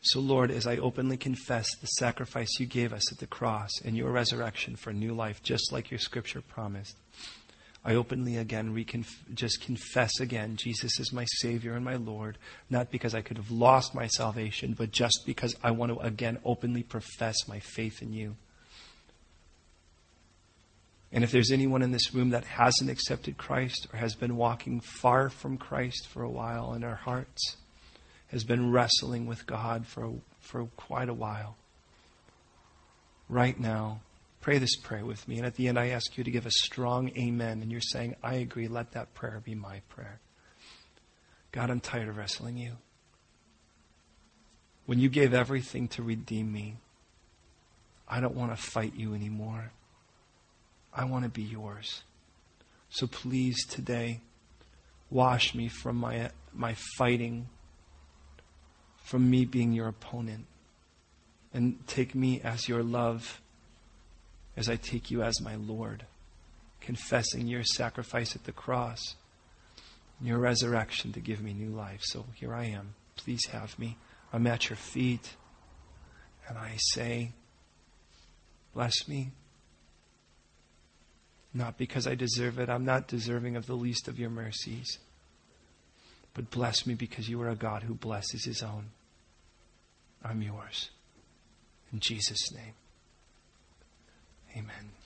So, Lord, as I openly confess the sacrifice you gave us at the cross and your resurrection for new life, just like your scripture promised, I openly again reconf- just confess again Jesus is my Savior and my Lord, not because I could have lost my salvation, but just because I want to again openly profess my faith in you. And if there's anyone in this room that hasn't accepted Christ or has been walking far from Christ for a while in our hearts, has been wrestling with God for, for quite a while. Right now, pray this prayer with me. And at the end, I ask you to give a strong amen. And you're saying, I agree. Let that prayer be my prayer. God, I'm tired of wrestling you. When you gave everything to redeem me, I don't want to fight you anymore. I want to be yours. So please today, wash me from my, my fighting from me being your opponent. And take me as your love as I take you as my Lord, confessing your sacrifice at the cross, your resurrection to give me new life. So here I am. Please have me. I'm at your feet. And I say, Bless me. Not because I deserve it. I'm not deserving of the least of your mercies. But bless me because you are a God who blesses his own. I'm yours. In Jesus' name, amen.